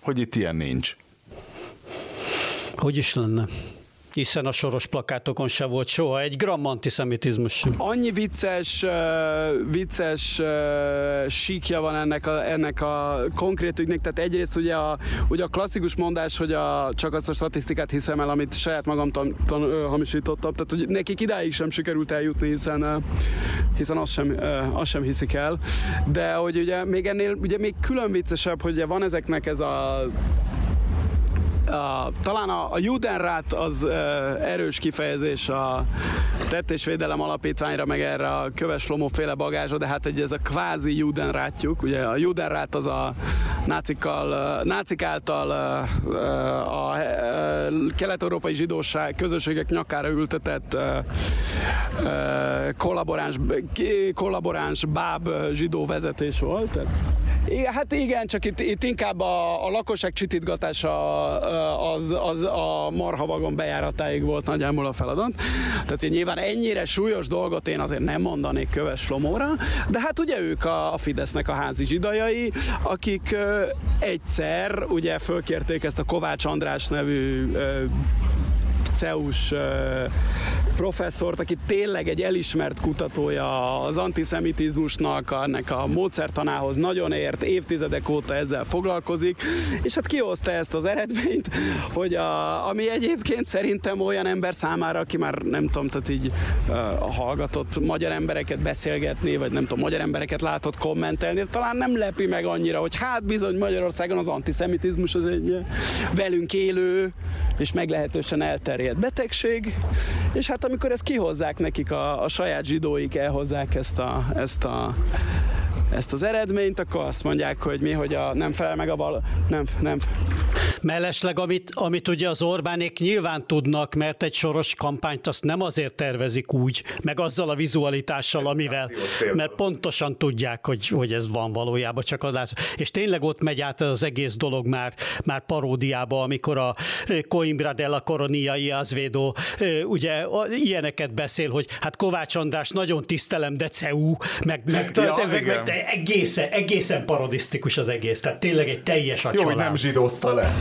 Hogy itt ilyen nincs. Hogy is lenne? Hiszen a soros plakátokon se volt soha egy gram antiszemitizmus sem. Annyi vicces, uh, vicces uh, síkja van ennek a, ennek a konkrét ügynek, tehát egyrészt ugye a, ugye a klasszikus mondás, hogy a, csak azt a statisztikát hiszem el, amit saját magam tan, tan, uh, hamisítottam, tehát hogy nekik idáig sem sikerült eljutni, hiszen, uh, hiszen azt, sem, uh, azt sem hiszik el, de hogy ugye még ennél ugye még külön viccesebb, hogy ugye van ezeknek ez a a, talán a, a Judenrat az uh, erős kifejezés a tettésvédelem alapítványra, meg erre a köves féle bagázsra, de hát egy ez a kvázi Judenrátjuk, ugye a Judenrát az a nácikkal, nácik által uh, a, a kelet-európai zsidóság közösségek nyakára ültetett kollaboráns, kollaboráns báb zsidó vezetés volt. Hát igen, csak itt, itt inkább a, a lakosság csitítgatása az, az a marhavagon bejáratáig volt nagyjából a feladat. Tehát én nyilván ennyire súlyos dolgot én azért nem mondanék Köves Lomóra, de hát ugye ők a, a Fidesznek a házi zsidajai, akik egyszer ugye fölkérték ezt a Kovács András nevű ö, CEUS professzort, aki tényleg egy elismert kutatója az antiszemitizmusnak, ennek a módszertanához nagyon ért, évtizedek óta ezzel foglalkozik, és hát kihozta ezt az eredményt, hogy a, ami egyébként szerintem olyan ember számára, aki már nem tudom, tehát így uh, hallgatott magyar embereket beszélgetni, vagy nem tudom, magyar embereket látott kommentelni, ez talán nem lepi meg annyira, hogy hát bizony Magyarországon az antiszemitizmus az egy velünk élő és meglehetősen elterjedt betegség, és hát amikor ezt kihozzák nekik a, a saját zsidóik, elhozzák ezt a, ezt a ezt az eredményt, akkor azt mondják, hogy mi, hogy a, nem felel meg a val... Nem, nem. Mellesleg, amit, amit ugye az Orbánék nyilván tudnak, mert egy soros kampányt azt nem azért tervezik úgy, meg azzal a vizualitással, amivel, mert pontosan tudják, hogy, hogy ez van valójában, csak az És tényleg ott megy át az egész dolog már, már paródiába, amikor a Coimbra della Coronia Azvédó ugye ilyeneket beszél, hogy hát Kovács András nagyon tisztelem, de CEU, meg, meg, ja, meg, meg, meg egészen, egészen parodisztikus az egész, tehát tényleg egy teljes a Jó, hogy nem zsidózta le.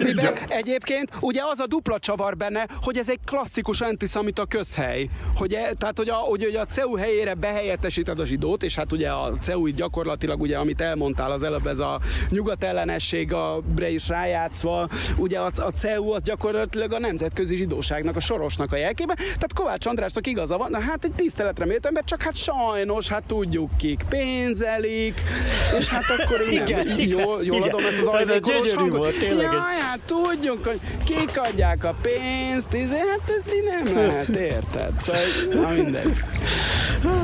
Amiben egyébként ugye az a dupla csavar benne, hogy ez egy klasszikus antiszamita közhely. Hogy, e, tehát, hogy a, hogy, hogy a CEU helyére behelyettesíted a zsidót, és hát ugye a CEU gyakorlatilag, ugye, amit elmondtál az előbb, ez a nyugatellenesség a bre is rájátszva, ugye a, a CEU az gyakorlatilag a nemzetközi zsidóságnak, a sorosnak a jelkében. Tehát Kovács Andrásnak igaza van, na hát egy tiszteletre méltó ember, csak hát sajnos, hát tudjuk kik, pénz, pénzelik, és hát akkor én igen, nem, igen, jól, jól igen. adom ezt az ajvékolos. Volt, tényleg Jaj, hát tudjuk, hogy kik adják a pénzt, izé, hát ezt így nem lehet, érted? Szóval, na mindegy.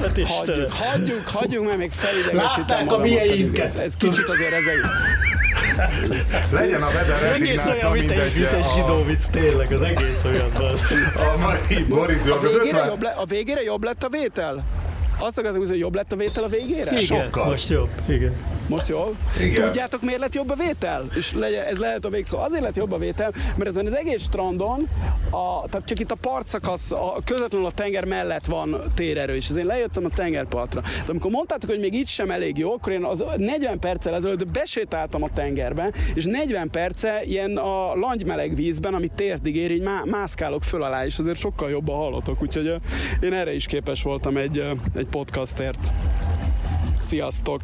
Hát hagyjuk, hagyjuk, hagyjuk, mert még felidegesítem magam. a mieinket. Ez kicsit azért ez egy... Legyen a vede Egész olyan, mint egy, mint egy zsidó vicc, tényleg, az egész olyan. Az. A mai Boris, a, végére jobb le, a végére jobb lett a vétel? Azt akartam hogy jobb lett a vétel a végére? Igen, Sokkal. most jobb, igen. Most jó? Igen. Tudjátok, miért lett jobb a vétel? És legyen, ez lehet a végszó. Azért lett jobb a vétel, mert ezen az egész strandon, a, tehát csak itt a partszakasz, a, közvetlenül a tenger mellett van térerő, és ezért lejöttem a tengerpartra. De amikor mondtátok, hogy még itt sem elég jó, akkor én az 40 perccel ezelőtt besétáltam a tengerbe, és 40 perce ilyen a langymeleg vízben, ami térdig ér, így má, mászkálok föl alá, és azért sokkal jobban hallotok, úgyhogy én erre is képes voltam egy, egy podcastért. Sziasztok!